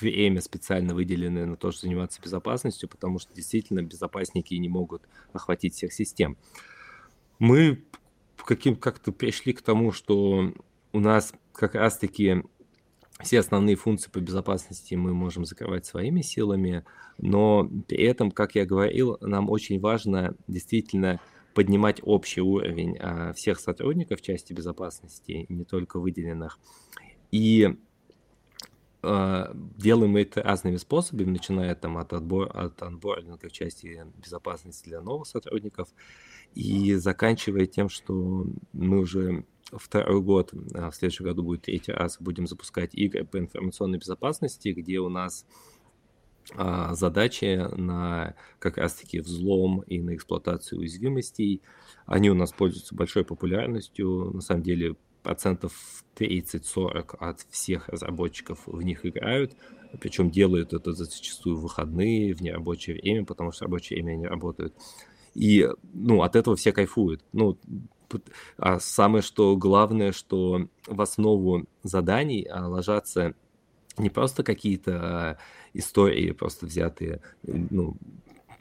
время специально выделенное на то, чтобы заниматься безопасностью, потому что действительно безопасники не могут охватить всех систем. Мы каким как-то пришли к тому, что у нас как раз-таки все основные функции по безопасности мы можем закрывать своими силами, но при этом, как я говорил, нам очень важно действительно поднимать общий уровень а, всех сотрудников части безопасности, не только выделенных. И а, делаем мы это разными способами, начиная там от, отбор, от анбординга в части безопасности для новых сотрудников и заканчивая тем, что мы уже второй год, а в следующем году будет третий раз, будем запускать игры по информационной безопасности, где у нас а, задачи на как раз-таки взлом и на эксплуатацию уязвимостей. Они у нас пользуются большой популярностью. На самом деле процентов 30-40 от всех разработчиков в них играют. Причем делают это зачастую в выходные, в нерабочее время, потому что рабочее время они работают. И ну, от этого все кайфуют. Ну, а самое что главное, что в основу заданий а, ложатся не просто какие-то а, истории, просто взятые, ну,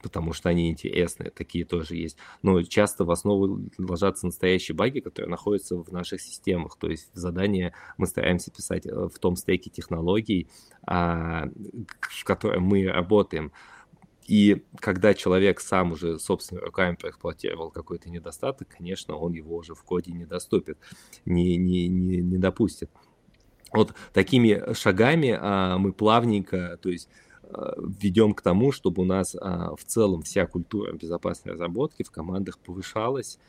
потому что они интересные, такие тоже есть. Но часто в основу ложатся настоящие баги, которые находятся в наших системах. То есть задания мы стараемся писать э, в том стеке технологий, а, в котором мы работаем. И когда человек сам уже собственными руками проэксплуатировал какой-то недостаток, конечно, он его уже в коде не доступит, не, не, не, не допустит. Вот такими шагами а, мы плавненько, то есть а, ведем к тому, чтобы у нас а, в целом вся культура безопасной разработки в командах повышалась,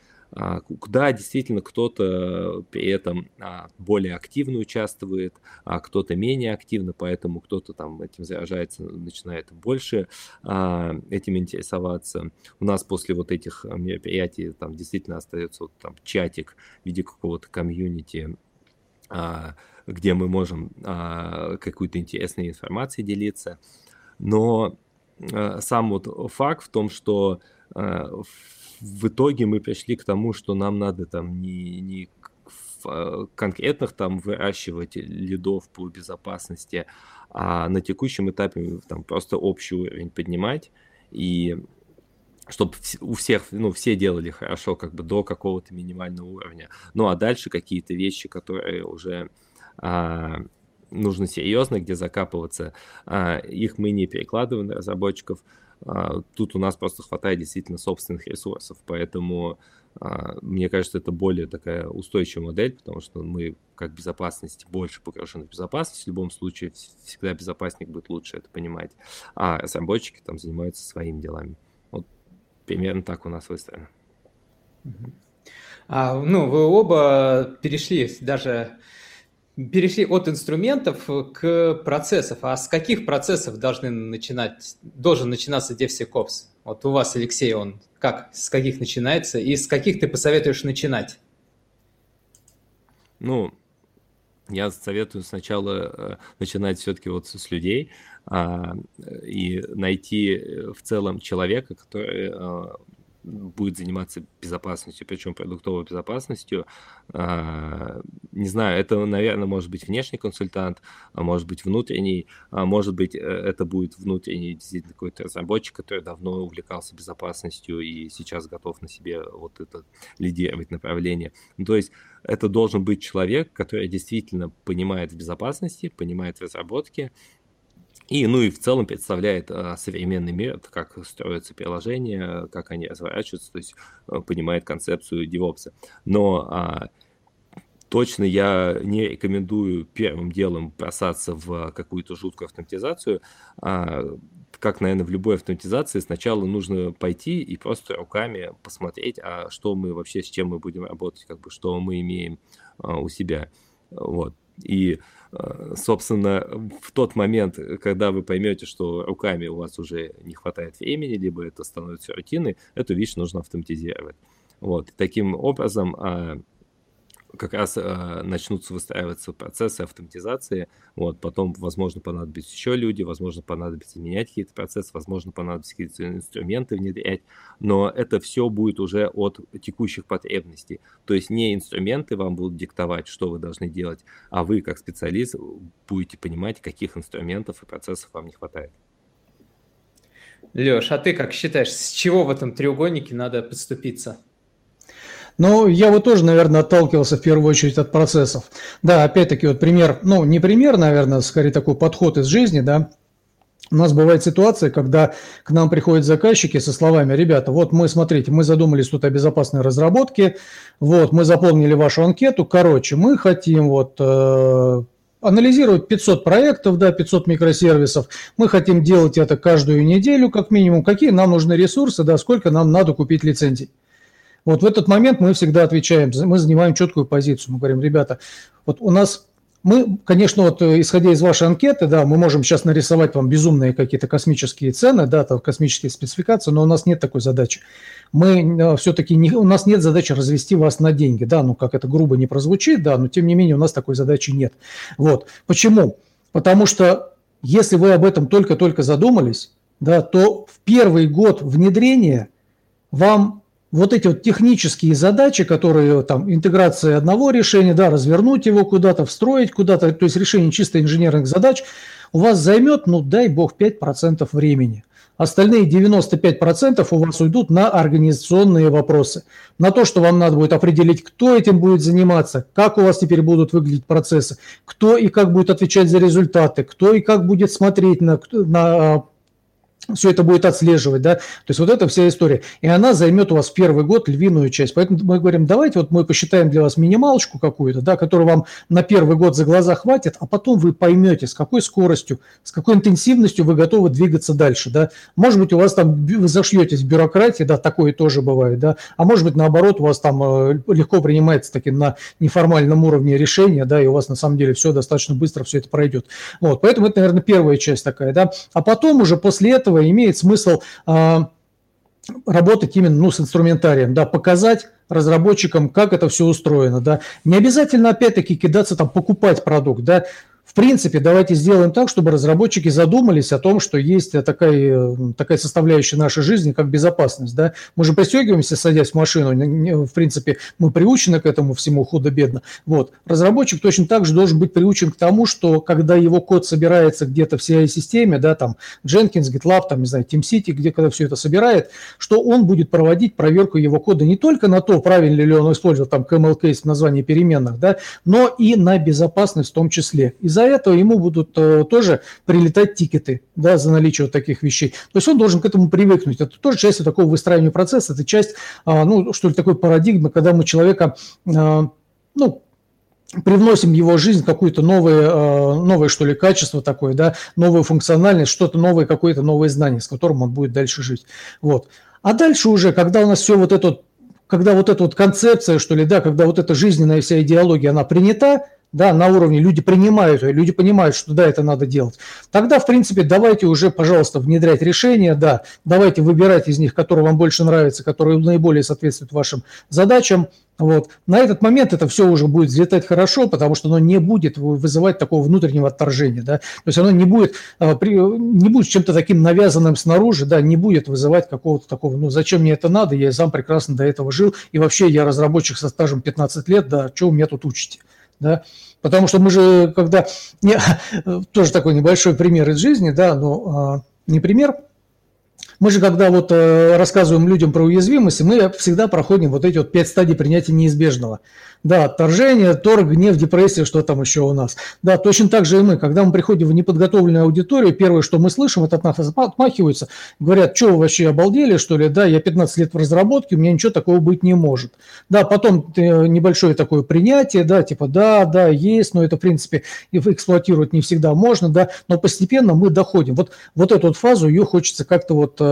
куда действительно кто-то при этом а, более активно участвует, а кто-то менее активно, поэтому кто-то там этим заражается, начинает больше этим интересоваться. У нас после вот этих мероприятий там действительно остается вот там чатик в виде какого-то комьюнити, где мы можем какую-то интересную информацию делиться. Но сам вот факт в том, что в итоге мы пришли к тому, что нам надо там не, не а, конкретных там выращивать лидов по безопасности, а на текущем этапе там просто общий уровень поднимать и чтобы у всех, ну, все делали хорошо, как бы до какого-то минимального уровня. Ну, а дальше какие-то вещи, которые уже а, нужно серьезно, где закапываться, а, их мы не перекладываем на разработчиков, тут у нас просто хватает действительно собственных ресурсов, поэтому а, мне кажется, это более такая устойчивая модель, потому что мы как безопасность больше погружены в безопасность. В любом случае всегда безопасник будет лучше это понимать. А разработчики там занимаются своими делами. Вот примерно так у нас выстроено. А, ну, вы оба перешли даже перешли от инструментов к процессов. А с каких процессов должны начинать, должен начинаться DevSecOps? Вот у вас, Алексей, он как, с каких начинается и с каких ты посоветуешь начинать? Ну, я советую сначала э, начинать все-таки вот с людей а, и найти э, в целом человека, который э, будет заниматься безопасностью, причем продуктовой безопасностью. А, не знаю, это, наверное, может быть внешний консультант, а может быть внутренний, а может быть э, это будет внутренний действительно какой-то разработчик, который давно увлекался безопасностью и сейчас готов на себе вот это лидировать направление. Ну, то есть это должен быть человек, который действительно понимает в безопасности, понимает в разработке, и, ну и в целом представляет а, современный мир, как строятся приложения, как они разворачиваются, то есть а, понимает концепцию DevOps. Но а, точно я не рекомендую первым делом бросаться в какую-то жуткую автоматизацию. А, как, наверное, в любой автоматизации, сначала нужно пойти и просто руками посмотреть, а что мы вообще, с чем мы будем работать, как бы, что мы имеем а, у себя. Вот. И собственно, в тот момент, когда вы поймете, что руками у вас уже не хватает времени, либо это становится рутиной, эту вещь нужно автоматизировать. Вот. Таким образом, а, как раз э, начнутся выстраиваться процессы автоматизации, вот, потом, возможно, понадобятся еще люди, возможно, понадобится менять какие-то процессы, возможно, понадобятся какие-то инструменты внедрять, но это все будет уже от текущих потребностей. То есть не инструменты вам будут диктовать, что вы должны делать, а вы, как специалист, будете понимать, каких инструментов и процессов вам не хватает. Леш, а ты как считаешь, с чего в этом треугольнике надо подступиться? Но я вот тоже, наверное, отталкивался в первую очередь от процессов. Да, опять-таки вот пример, ну не пример, наверное, скорее такой подход из жизни, да. У нас бывает ситуация, когда к нам приходят заказчики со словами, ребята, вот мы, смотрите, мы задумались тут о безопасной разработке, вот мы заполнили вашу анкету, короче, мы хотим вот э, анализировать 500 проектов, да, 500 микросервисов. Мы хотим делать это каждую неделю, как минимум. Какие нам нужны ресурсы, да, сколько нам надо купить лицензий. Вот в этот момент мы всегда отвечаем, мы занимаем четкую позицию. Мы говорим, ребята, вот у нас мы, конечно, вот э, исходя из вашей анкеты, да, мы можем сейчас нарисовать вам безумные какие-то космические цены, да, там космические спецификации, но у нас нет такой задачи. Мы э, все-таки не, у нас нет задачи развести вас на деньги, да, ну как это грубо не прозвучит, да, но тем не менее у нас такой задачи нет. Вот. Почему? Потому что если вы об этом только-только задумались, да, то в первый год внедрения вам вот эти вот технические задачи, которые там интеграция одного решения, да, развернуть его куда-то, встроить куда-то, то есть решение чисто инженерных задач, у вас займет, ну дай бог, 5% времени. Остальные 95% у вас уйдут на организационные вопросы. На то, что вам надо будет определить, кто этим будет заниматься, как у вас теперь будут выглядеть процессы, кто и как будет отвечать за результаты, кто и как будет смотреть на, на все это будет отслеживать, да, то есть вот эта вся история. И она займет у вас первый год львиную часть. Поэтому мы говорим, давайте вот мы посчитаем для вас минималочку какую-то, да, которую вам на первый год за глаза хватит, а потом вы поймете, с какой скоростью, с какой интенсивностью вы готовы двигаться дальше, да. Может быть, у вас там, вы зашьетесь в бюрократии, да, такое тоже бывает, да, а может быть, наоборот, у вас там э, легко принимается таки на неформальном уровне решение, да, и у вас на самом деле все достаточно быстро все это пройдет. Вот, поэтому это, наверное, первая часть такая, да. А потом уже после этого этого имеет смысл а, работать именно ну, с инструментарием, да, показать разработчикам, как это все устроено, да. Не обязательно, опять-таки, кидаться там, покупать продукт, да. В принципе, давайте сделаем так, чтобы разработчики задумались о том, что есть такая, такая составляющая нашей жизни, как безопасность. Да? Мы же пристегиваемся, садясь в машину, в принципе, мы приучены к этому всему худо-бедно. Вот. Разработчик точно так же должен быть приучен к тому, что когда его код собирается где-то в CI-системе, да, там Jenkins, GitLab, там, не знаю, TeamCity, где когда все это собирает, что он будет проводить проверку его кода не только на то, правильно ли он использовал там KML-кейс в названии переменных, да, но и на безопасность в том числе. Из из-за этого ему будут э, тоже прилетать тикеты да, за наличие вот таких вещей. То есть он должен к этому привыкнуть. Это тоже часть такого выстраивания процесса, это часть, а, ну, что ли, такой парадигмы, когда мы человека, а, ну, привносим в его жизнь какое-то новое, а, новое, что ли, качество такое, да, новую функциональность, что-то новое, какое-то новое знание, с которым он будет дальше жить. Вот. А дальше уже, когда у нас все вот это, когда вот эта вот концепция, что ли, да, когда вот эта жизненная вся идеология, она принята, да, на уровне люди принимают, люди понимают, что да, это надо делать. Тогда, в принципе, давайте уже, пожалуйста, внедрять решения, да, давайте выбирать из них, которые вам больше нравятся, которые наиболее соответствуют вашим задачам. Вот. На этот момент это все уже будет взлетать хорошо, потому что оно не будет вызывать такого внутреннего отторжения, да, то есть оно не будет, а, не будет чем-то таким навязанным снаружи, да, не будет вызывать какого-то такого, ну, зачем мне это надо, я сам прекрасно до этого жил, и вообще я разработчик со стажем 15 лет, да, что вы меня тут учите да, потому что мы же, когда, тоже такой небольшой пример из жизни, да, но а, не пример, мы же, когда вот э, рассказываем людям про уязвимости, мы всегда проходим вот эти вот пять стадий принятия неизбежного. Да, отторжение, торг, гнев, депрессия, что там еще у нас. Да, точно так же и мы. Когда мы приходим в неподготовленную аудиторию, первое, что мы слышим, это от нас отмахиваются, говорят, что вы вообще обалдели, что ли, да, я 15 лет в разработке, у меня ничего такого быть не может. Да, потом э, небольшое такое принятие, да, типа, да, да, есть, но это, в принципе, эксплуатировать не всегда можно, да, но постепенно мы доходим. Вот, вот эту вот фазу, ее хочется как-то вот э,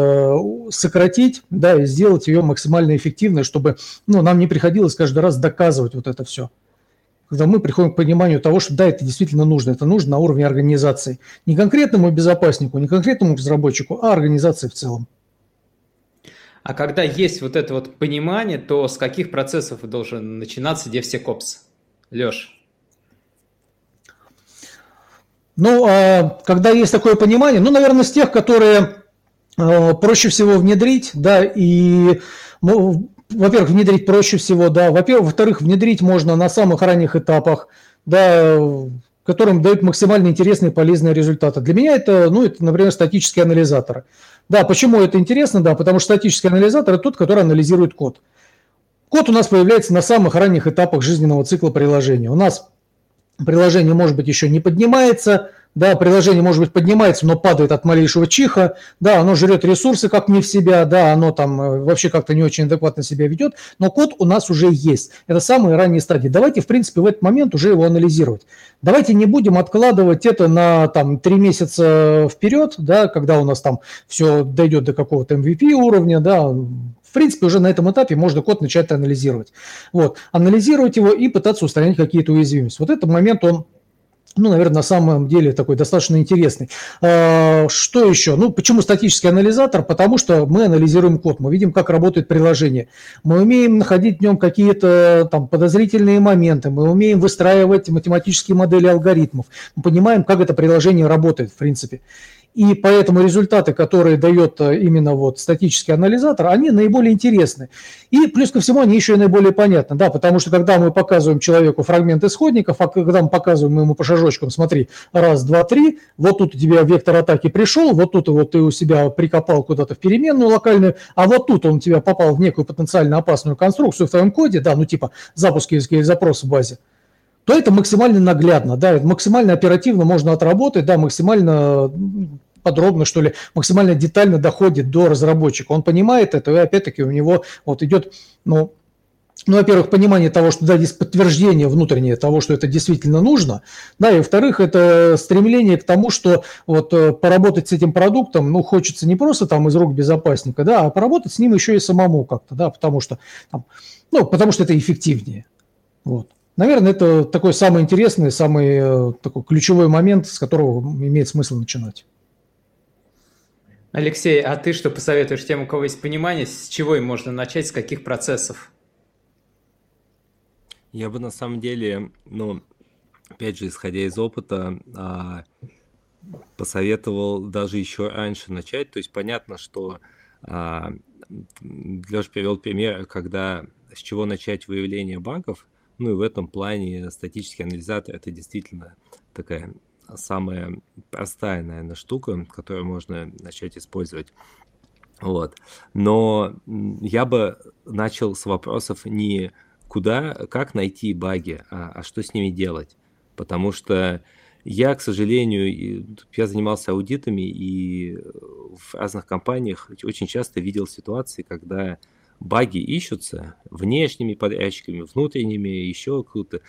сократить, да, и сделать ее максимально эффективной, чтобы, ну, нам не приходилось каждый раз доказывать вот это все. Когда мы приходим к пониманию того, что да, это действительно нужно, это нужно на уровне организации. Не конкретному безопаснику, не конкретному разработчику, а организации в целом. А когда есть вот это вот понимание, то с каких процессов должен начинаться DevSecOps? Леш? Ну, а, когда есть такое понимание, ну, наверное, с тех, которые проще всего внедрить, да, и ну, во-первых, внедрить проще всего, да. Во-первых, во-вторых, внедрить можно на самых ранних этапах, да, которым дают максимально интересные и полезные результаты. Для меня это, ну, это, например, статические анализаторы. Да, почему это интересно? Да, потому что статический анализатор – это тот, который анализирует код. Код у нас появляется на самых ранних этапах жизненного цикла приложения. У нас приложение, может быть, еще не поднимается, да, приложение, может быть, поднимается, но падает от малейшего чиха, да, оно жрет ресурсы как не в себя, да, оно там э, вообще как-то не очень адекватно себя ведет, но код у нас уже есть. Это самые ранние стадии. Давайте, в принципе, в этот момент уже его анализировать. Давайте не будем откладывать это на там три месяца вперед, да, когда у нас там все дойдет до какого-то MVP уровня, да, в принципе, уже на этом этапе можно код начать анализировать. Вот, анализировать его и пытаться устранить какие-то уязвимости. Вот этот момент, он ну, наверное, на самом деле такой достаточно интересный. А, что еще? Ну, почему статический анализатор? Потому что мы анализируем код, мы видим, как работает приложение. Мы умеем находить в нем какие-то там подозрительные моменты, мы умеем выстраивать математические модели алгоритмов, мы понимаем, как это приложение работает, в принципе. И поэтому результаты, которые дает э, именно вот статический анализатор, они наиболее интересны. И плюс ко всему они еще и наиболее понятны. Да, потому что когда мы показываем человеку фрагмент исходников, а когда мы показываем ему по шажочкам, смотри, раз, два, три, вот тут у тебя вектор атаки пришел, вот тут вот ты у себя прикопал куда-то в переменную локальную, а вот тут он у тебя попал в некую потенциально опасную конструкцию в твоем коде, да, ну типа запуск запроса в базе то это максимально наглядно, да, максимально оперативно можно отработать, да, максимально подробно, что ли, максимально детально доходит до разработчика. Он понимает это, и опять-таки у него вот идет, ну, ну, во-первых, понимание того, что да, есть подтверждение внутреннее того, что это действительно нужно, да, и во-вторых, это стремление к тому, что вот э, поработать с этим продуктом, ну, хочется не просто там из рук безопасника, да, а поработать с ним еще и самому как-то, да, потому что, там, ну, потому что это эффективнее, вот. Наверное, это такой самый интересный, самый э, такой ключевой момент, с которого имеет смысл начинать. Алексей, а ты что посоветуешь тем, у кого есть понимание, с чего им можно начать, с каких процессов? Я бы на самом деле, ну, опять же, исходя из опыта, а, посоветовал даже еще раньше начать. То есть понятно, что а, Леша привел пример, когда с чего начать выявление багов. Ну и в этом плане статический анализатор это действительно такая самая простая, наверное, штука, которую можно начать использовать. Вот. Но я бы начал с вопросов не куда, как найти баги, а, а что с ними делать. Потому что я, к сожалению, я занимался аудитами и в разных компаниях очень часто видел ситуации, когда баги ищутся внешними подрядчиками, внутренними, еще кто-то,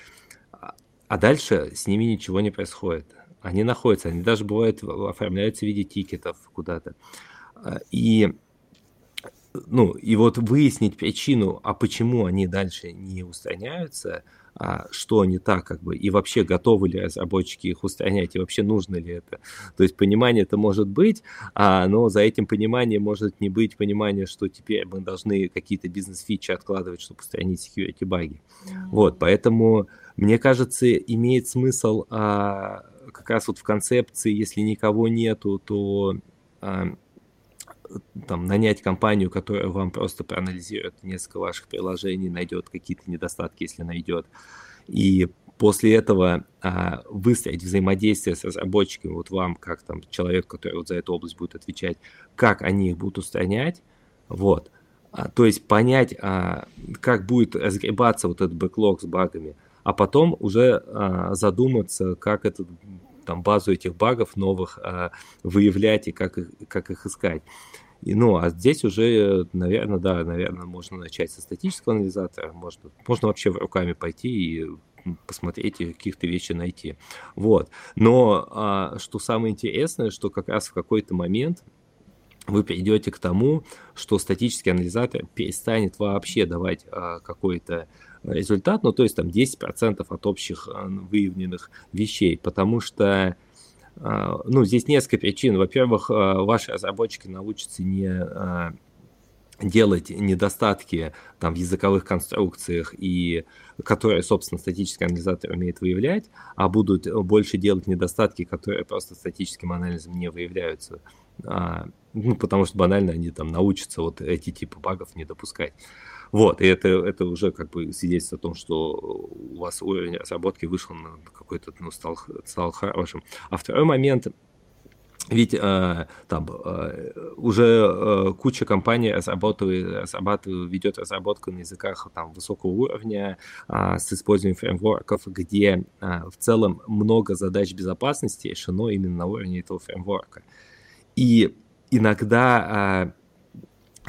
а, а дальше с ними ничего не происходит. Они находятся, они даже бывают оформляются в виде тикетов куда-то. А, и ну, и вот выяснить причину, а почему они дальше не устраняются, а что не так, как бы, и вообще готовы ли разработчики их устранять, и вообще нужно ли это. То есть понимание это может быть, а, но за этим пониманием может не быть понимание, что теперь мы должны какие-то бизнес-фичи откладывать, чтобы устранить security баги. Вот, поэтому, мне кажется, имеет смысл а, как раз вот в концепции, если никого нету, то а, там, нанять компанию, которая вам просто проанализирует несколько ваших приложений, найдет какие-то недостатки, если найдет. И после этого а, выстроить взаимодействие с разработчиками, вот вам, как там человек, который вот за эту область будет отвечать, как они их будут устранять, вот. А, то есть понять, а, как будет разгребаться вот этот бэклог с багами, а потом уже а, задуматься, как этот там базу этих багов новых а, выявлять и как их, как их искать. И, ну, а здесь уже, наверное, да, наверное, можно начать со статического анализатора, можно, можно вообще руками пойти и посмотреть и каких-то вещи найти. Вот. Но а, что самое интересное, что как раз в какой-то момент вы придете к тому, что статический анализатор перестанет вообще давать а, какой-то результат, ну то есть там 10% от общих а, выявленных вещей, потому что а, ну, здесь несколько причин. Во-первых, а, ваши разработчики научатся не делать недостатки там, в языковых конструкциях, и, которые, собственно, статический анализатор умеет выявлять, а будут больше делать недостатки, которые просто статическим анализом не выявляются. А, ну, потому что банально они там научатся вот эти типы багов не допускать. Вот, и это, это уже как бы свидетельствует о том, что у вас уровень разработки вышел на какой-то, ну, стал, стал хорошим. А второй момент, ведь э, там э, уже э, куча компаний разрабатывает, разрабатывает, ведет разработку на языках там, высокого уровня э, с использованием фреймворков, где э, в целом много задач безопасности решено именно на уровне этого фреймворка. И иногда э,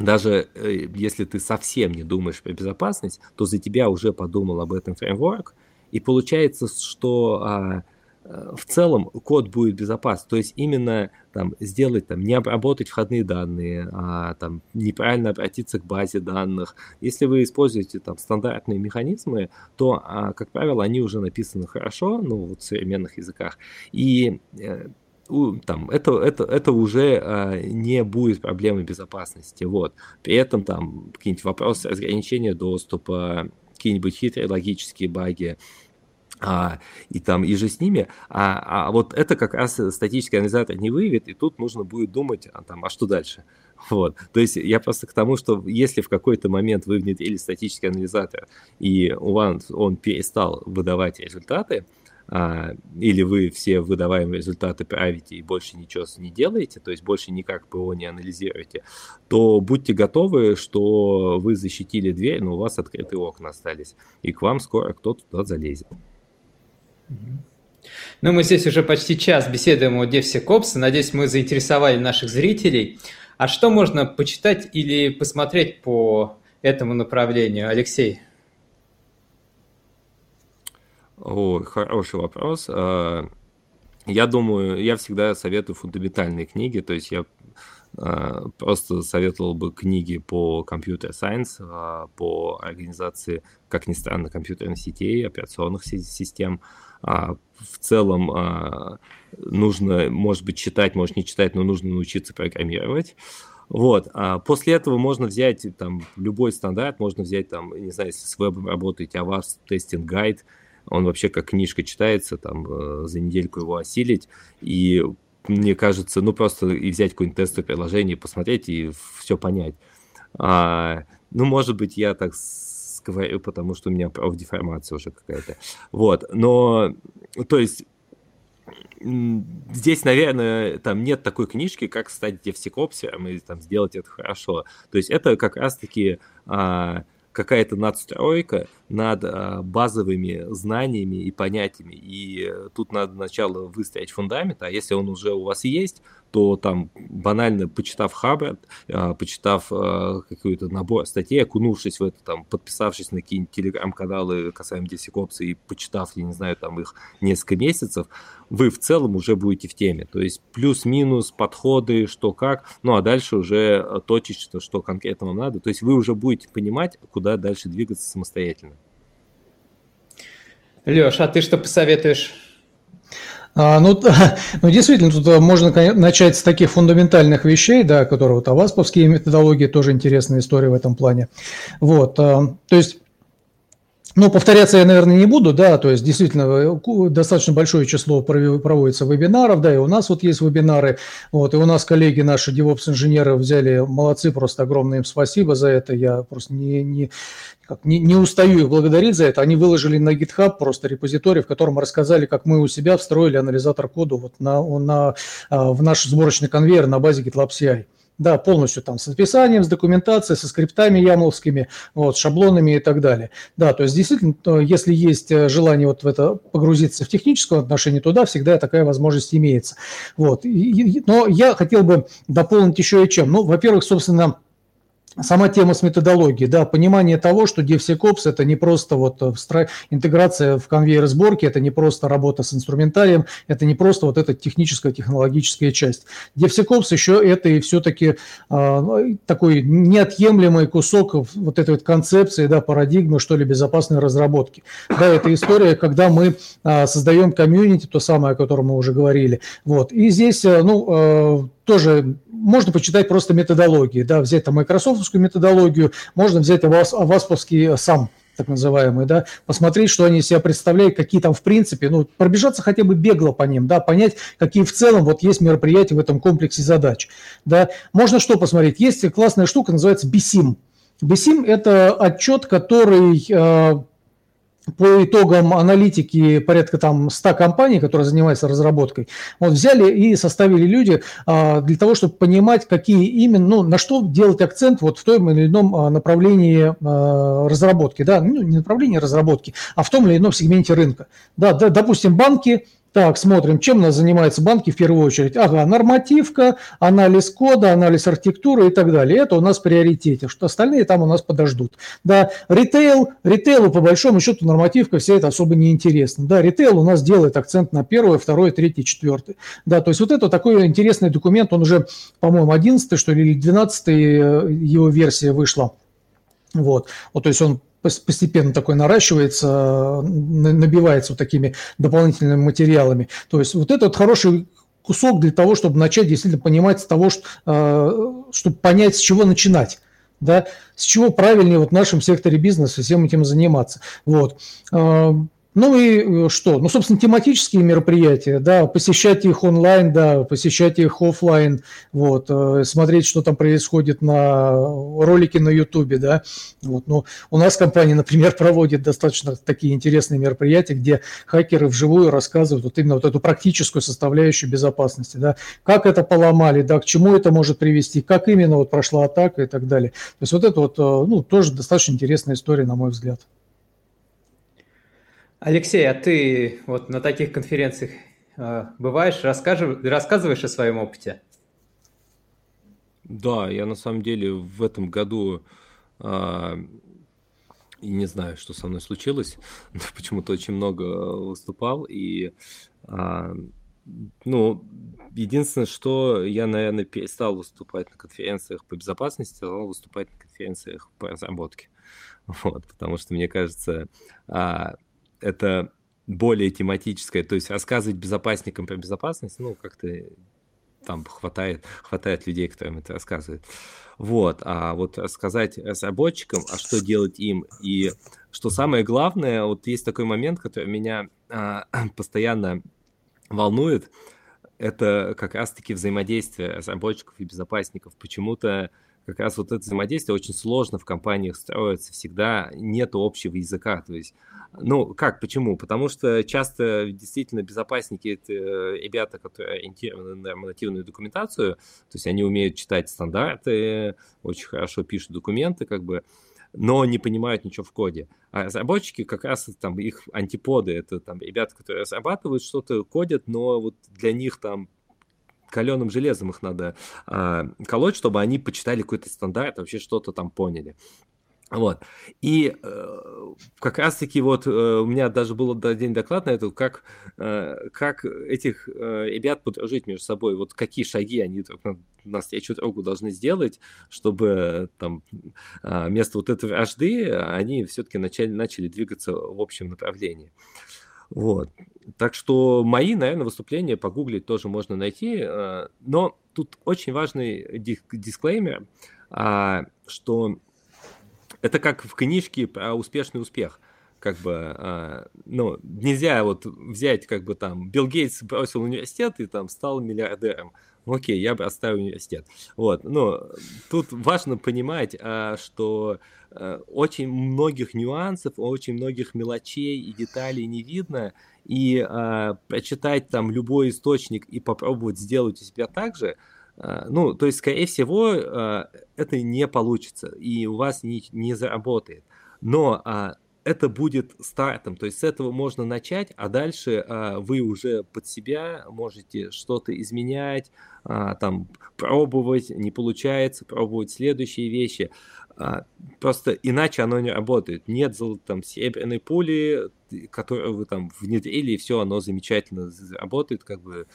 даже э, если ты совсем не думаешь про безопасность, то за тебя уже подумал об этом фреймворк, и получается, что э, Э, в целом код будет безопасен. То есть именно там сделать, там, не обработать входные данные, а там неправильно обратиться к базе данных. Если вы используете там стандартные механизмы, то, а, как правило, они уже написаны хорошо, ну, вот в современных языках. И э, там, это, это, это уже а, не будет проблемой безопасности. Вот. При этом там какие-нибудь вопросы ограничения доступа, какие-нибудь хитрые логические баги, а, и там и же с ними, а, а вот это как раз статический анализатор не выявит, и тут нужно будет думать, а, там, а что дальше? Вот. То есть я просто к тому, что если в какой-то момент вы внедрили статический анализатор, и у вас он перестал выдавать результаты, а, или вы все выдаваемые результаты правите и больше ничего не делаете, то есть больше никак ПО не анализируете, то будьте готовы, что вы защитили дверь, но у вас открытые окна остались, и к вам скоро кто-то туда залезет. Ну, мы здесь уже почти час беседуем о DevSecOps. Надеюсь, мы заинтересовали наших зрителей. А что можно почитать или посмотреть по этому направлению, Алексей? О, хороший вопрос. А, я думаю, я всегда советую фундаментальные книги, то есть я а, просто советовал бы книги по компьютер сайенс, по организации, как ни странно, компьютерных сетей, операционных систем, а, в целом а, нужно, может быть, читать, может не читать, но нужно научиться программировать. Вот. А после этого можно взять там любой стандарт, можно взять там, не знаю, если с вебом работаете, Avast Testing Guide, он вообще как книжка читается, там э, за недельку его осилить, и мне кажется, ну просто и взять какое-нибудь тестовое приложение, посмотреть и все понять. А, ну, может быть, я так говорю, потому что у меня профдеформация уже какая-то. Вот, но, то есть, здесь, наверное, там нет такой книжки, как стать девсекопсером и там сделать это хорошо. То есть это как раз-таки а, какая-то надстройка над а, базовыми знаниями и понятиями. И тут надо сначала выстроить фундамент, а если он уже у вас есть, то там банально почитав Хаббард, а, почитав а, какой-то набор статей, окунувшись в это, там, подписавшись на какие-нибудь телеграм-каналы касаемо DevSecOps и почитав, я не знаю, там их несколько месяцев, вы в целом уже будете в теме. То есть плюс-минус подходы, что как, ну а дальше уже точечно, что конкретно вам надо. То есть вы уже будете понимать, куда дальше двигаться самостоятельно. Леш, а ты что посоветуешь? А, ну, ну, действительно, тут э, можно начать с таких фундаментальных вещей, да, которые вот авасповские методологии, тоже интересная история в этом плане. Вот, а, то есть ну, повторяться я, наверное, не буду, да, то есть действительно э, достаточно большое число проводится вебинаров, да, и у нас вот есть вебинары, вот, и у нас коллеги наши DevOps-инженеры взяли, молодцы, просто огромное им спасибо за это, я просто не, не, как, не, не устаю их благодарить за это, они выложили на GitHub просто репозиторий, в котором рассказали, как мы у себя встроили анализатор кода вот на, на, а, в наш сборочный конвейер на базе GitLab CI. Да, полностью там с описанием, с документацией, со скриптами ямловскими, вот, шаблонами и так далее. Да, то есть действительно, если есть э, желание вот в это погрузиться в техническое отношение, то да, всегда такая возможность имеется. Вот. Но я хотел бы дополнить еще и чем. Ну, во-первых, собственно, сама тема с методологией, да, понимание того, что DevSecOps это не просто вот э, интеграция в конвейер сборки, это не просто работа с инструментарием, это не просто вот эта техническая, технологическая часть. DevSecOps еще это и все-таки э, такой неотъемлемый кусок вот этой вот концепции, да, парадигмы, что ли, безопасной разработки. Да, это история, когда мы э, создаем комьюнити, то самое, о котором мы уже говорили. Вот. И здесь, э, ну, э, тоже можно почитать просто методологии, да, взять там майкрософтовскую методологию, можно взять авасповский сам, так называемый, да, посмотреть, что они из себя представляют, какие там в принципе, ну, пробежаться хотя бы бегло по ним, да, понять, какие в целом вот есть мероприятия в этом комплексе задач, да. Можно что посмотреть? Есть классная штука, называется BSIM. BSIM – это отчет, который э, по итогам аналитики порядка там 100 компаний, которые занимаются разработкой, вот взяли и составили люди а, для того, чтобы понимать, какие именно, ну, на что делать акцент вот в том или ином а, направлении а, разработки, да, ну, не направлении разработки, а в том или ином сегменте рынка. Да, да допустим, банки – так, смотрим, чем у нас занимаются банки в первую очередь. Ага, нормативка, анализ кода, анализ архитектуры и так далее. Это у нас в приоритете, что остальные там у нас подождут. Да, ритейл, ритейлу по большому счету нормативка, все это особо не интересно. Да, ритейл у нас делает акцент на первое, второе, третье, четвертое. Да, то есть вот это такой интересный документ, он уже, по-моему, 11 что ли, или 12 э, его версия вышла. Вот. вот, то есть он постепенно такой наращивается, набивается вот такими дополнительными материалами. То есть вот этот хороший кусок для того, чтобы начать действительно понимать с того, что, э, чтобы понять, с чего начинать. Да, с чего правильнее вот в нашем секторе бизнеса всем этим заниматься. Вот. Э, ну и э, что? Ну, собственно, тематические мероприятия, да, посещать их онлайн, да, посещать их офлайн, вот, э, смотреть, что там происходит на ролике на Ютубе, да. Вот, ну, у нас компания, например, проводит достаточно такие интересные мероприятия, где хакеры вживую рассказывают вот именно вот эту практическую составляющую безопасности, да, как это поломали, да, к чему это может привести, как именно вот прошла атака и так далее. То есть вот это вот, э, ну, тоже достаточно интересная история, на мой взгляд. Алексей, а ты вот на таких конференциях э, бываешь, расскажи, рассказываешь о своем опыте? Да, я на самом деле в этом году э, не знаю, что со мной случилось, но почему-то очень много выступал и э, ну, единственное, что я, наверное, перестал выступать на конференциях по безопасности, стал выступать на конференциях по разработке. Вот, потому что, мне кажется, а, это более тематическое, то есть рассказывать безопасникам про безопасность, ну, как-то там хватает, хватает людей, которым это рассказывают. Вот, а вот рассказать разработчикам, а что делать им, и что самое главное, вот есть такой момент, который меня а, постоянно волнует, это как раз-таки взаимодействие разработчиков и безопасников. Почему-то как раз вот это взаимодействие очень сложно в компаниях строится, всегда нет общего языка. То есть, ну, как, почему? Потому что часто действительно безопасники – это э, ребята, которые ориентированы на нормативную документацию, то есть они умеют читать стандарты, очень хорошо пишут документы, как бы, но не понимают ничего в коде. А разработчики как раз там их антиподы, это там ребята, которые разрабатывают что-то, кодят, но вот для них там каленым железом их надо э, колоть, чтобы они почитали какой-то стандарт, вообще что-то там поняли. Вот. И э, как раз-таки вот э, у меня даже был один доклад на это, как, э, как этих э, ребят подружить между собой, вот какие шаги они друг на, на встречу другу должны сделать, чтобы там э, вместо вот этой вражды они все-таки начали, начали двигаться в общем направлении. Вот. Так что мои, наверное, выступления погуглить тоже можно найти. Э, но тут очень важный дисклеймер, а, что это как в книжке про успешный успех. Как бы, а, ну, нельзя вот взять, как бы там, Билл Гейтс бросил университет и там стал миллиардером. Окей, я бы оставил университет. Вот, но тут важно понимать, а, что Э, очень многих нюансов, очень многих мелочей и деталей не видно, и э, прочитать там любой источник и попробовать сделать у себя так же, э, ну, то есть, скорее всего, это не получится, и у вас не, не заработает. Но это будет стартом, то есть с этого можно начать, а дальше а, вы уже под себя можете что-то изменять, а, там пробовать, не получается, пробовать следующие вещи. А, просто иначе оно не работает. Нет там серебряной пули, которую вы там внедрили, и все, оно замечательно работает, как бы.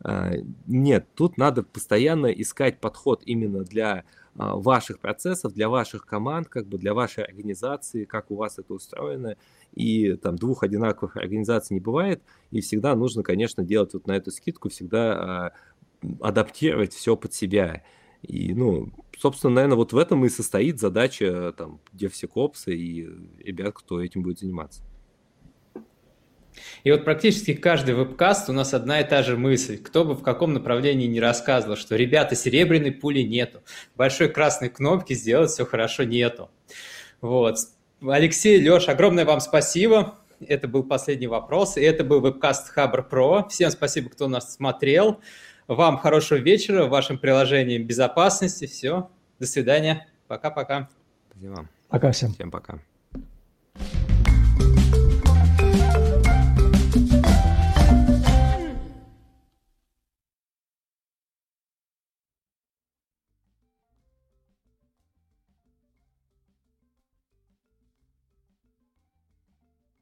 А, нет, тут надо постоянно искать подход именно для ваших процессов, для ваших команд, как бы для вашей организации, как у вас это устроено. И там двух одинаковых организаций не бывает, и всегда нужно, конечно, делать вот на эту скидку, всегда адаптировать все под себя. И, ну, собственно, наверное, вот в этом и состоит задача там DevSecOps и ребят, кто этим будет заниматься. И вот практически каждый вебкаст у нас одна и та же мысль. Кто бы в каком направлении не рассказывал, что ребята, серебряной пули нету. Большой красной кнопки сделать все хорошо нету. Вот. Алексей, Леш, огромное вам спасибо. Это был последний вопрос. И это был вебкаст Хабр Про. Всем спасибо, кто нас смотрел. Вам хорошего вечера в вашем приложении безопасности. Все. До свидания. Пока-пока. Спасибо. Пока всем. Всем пока.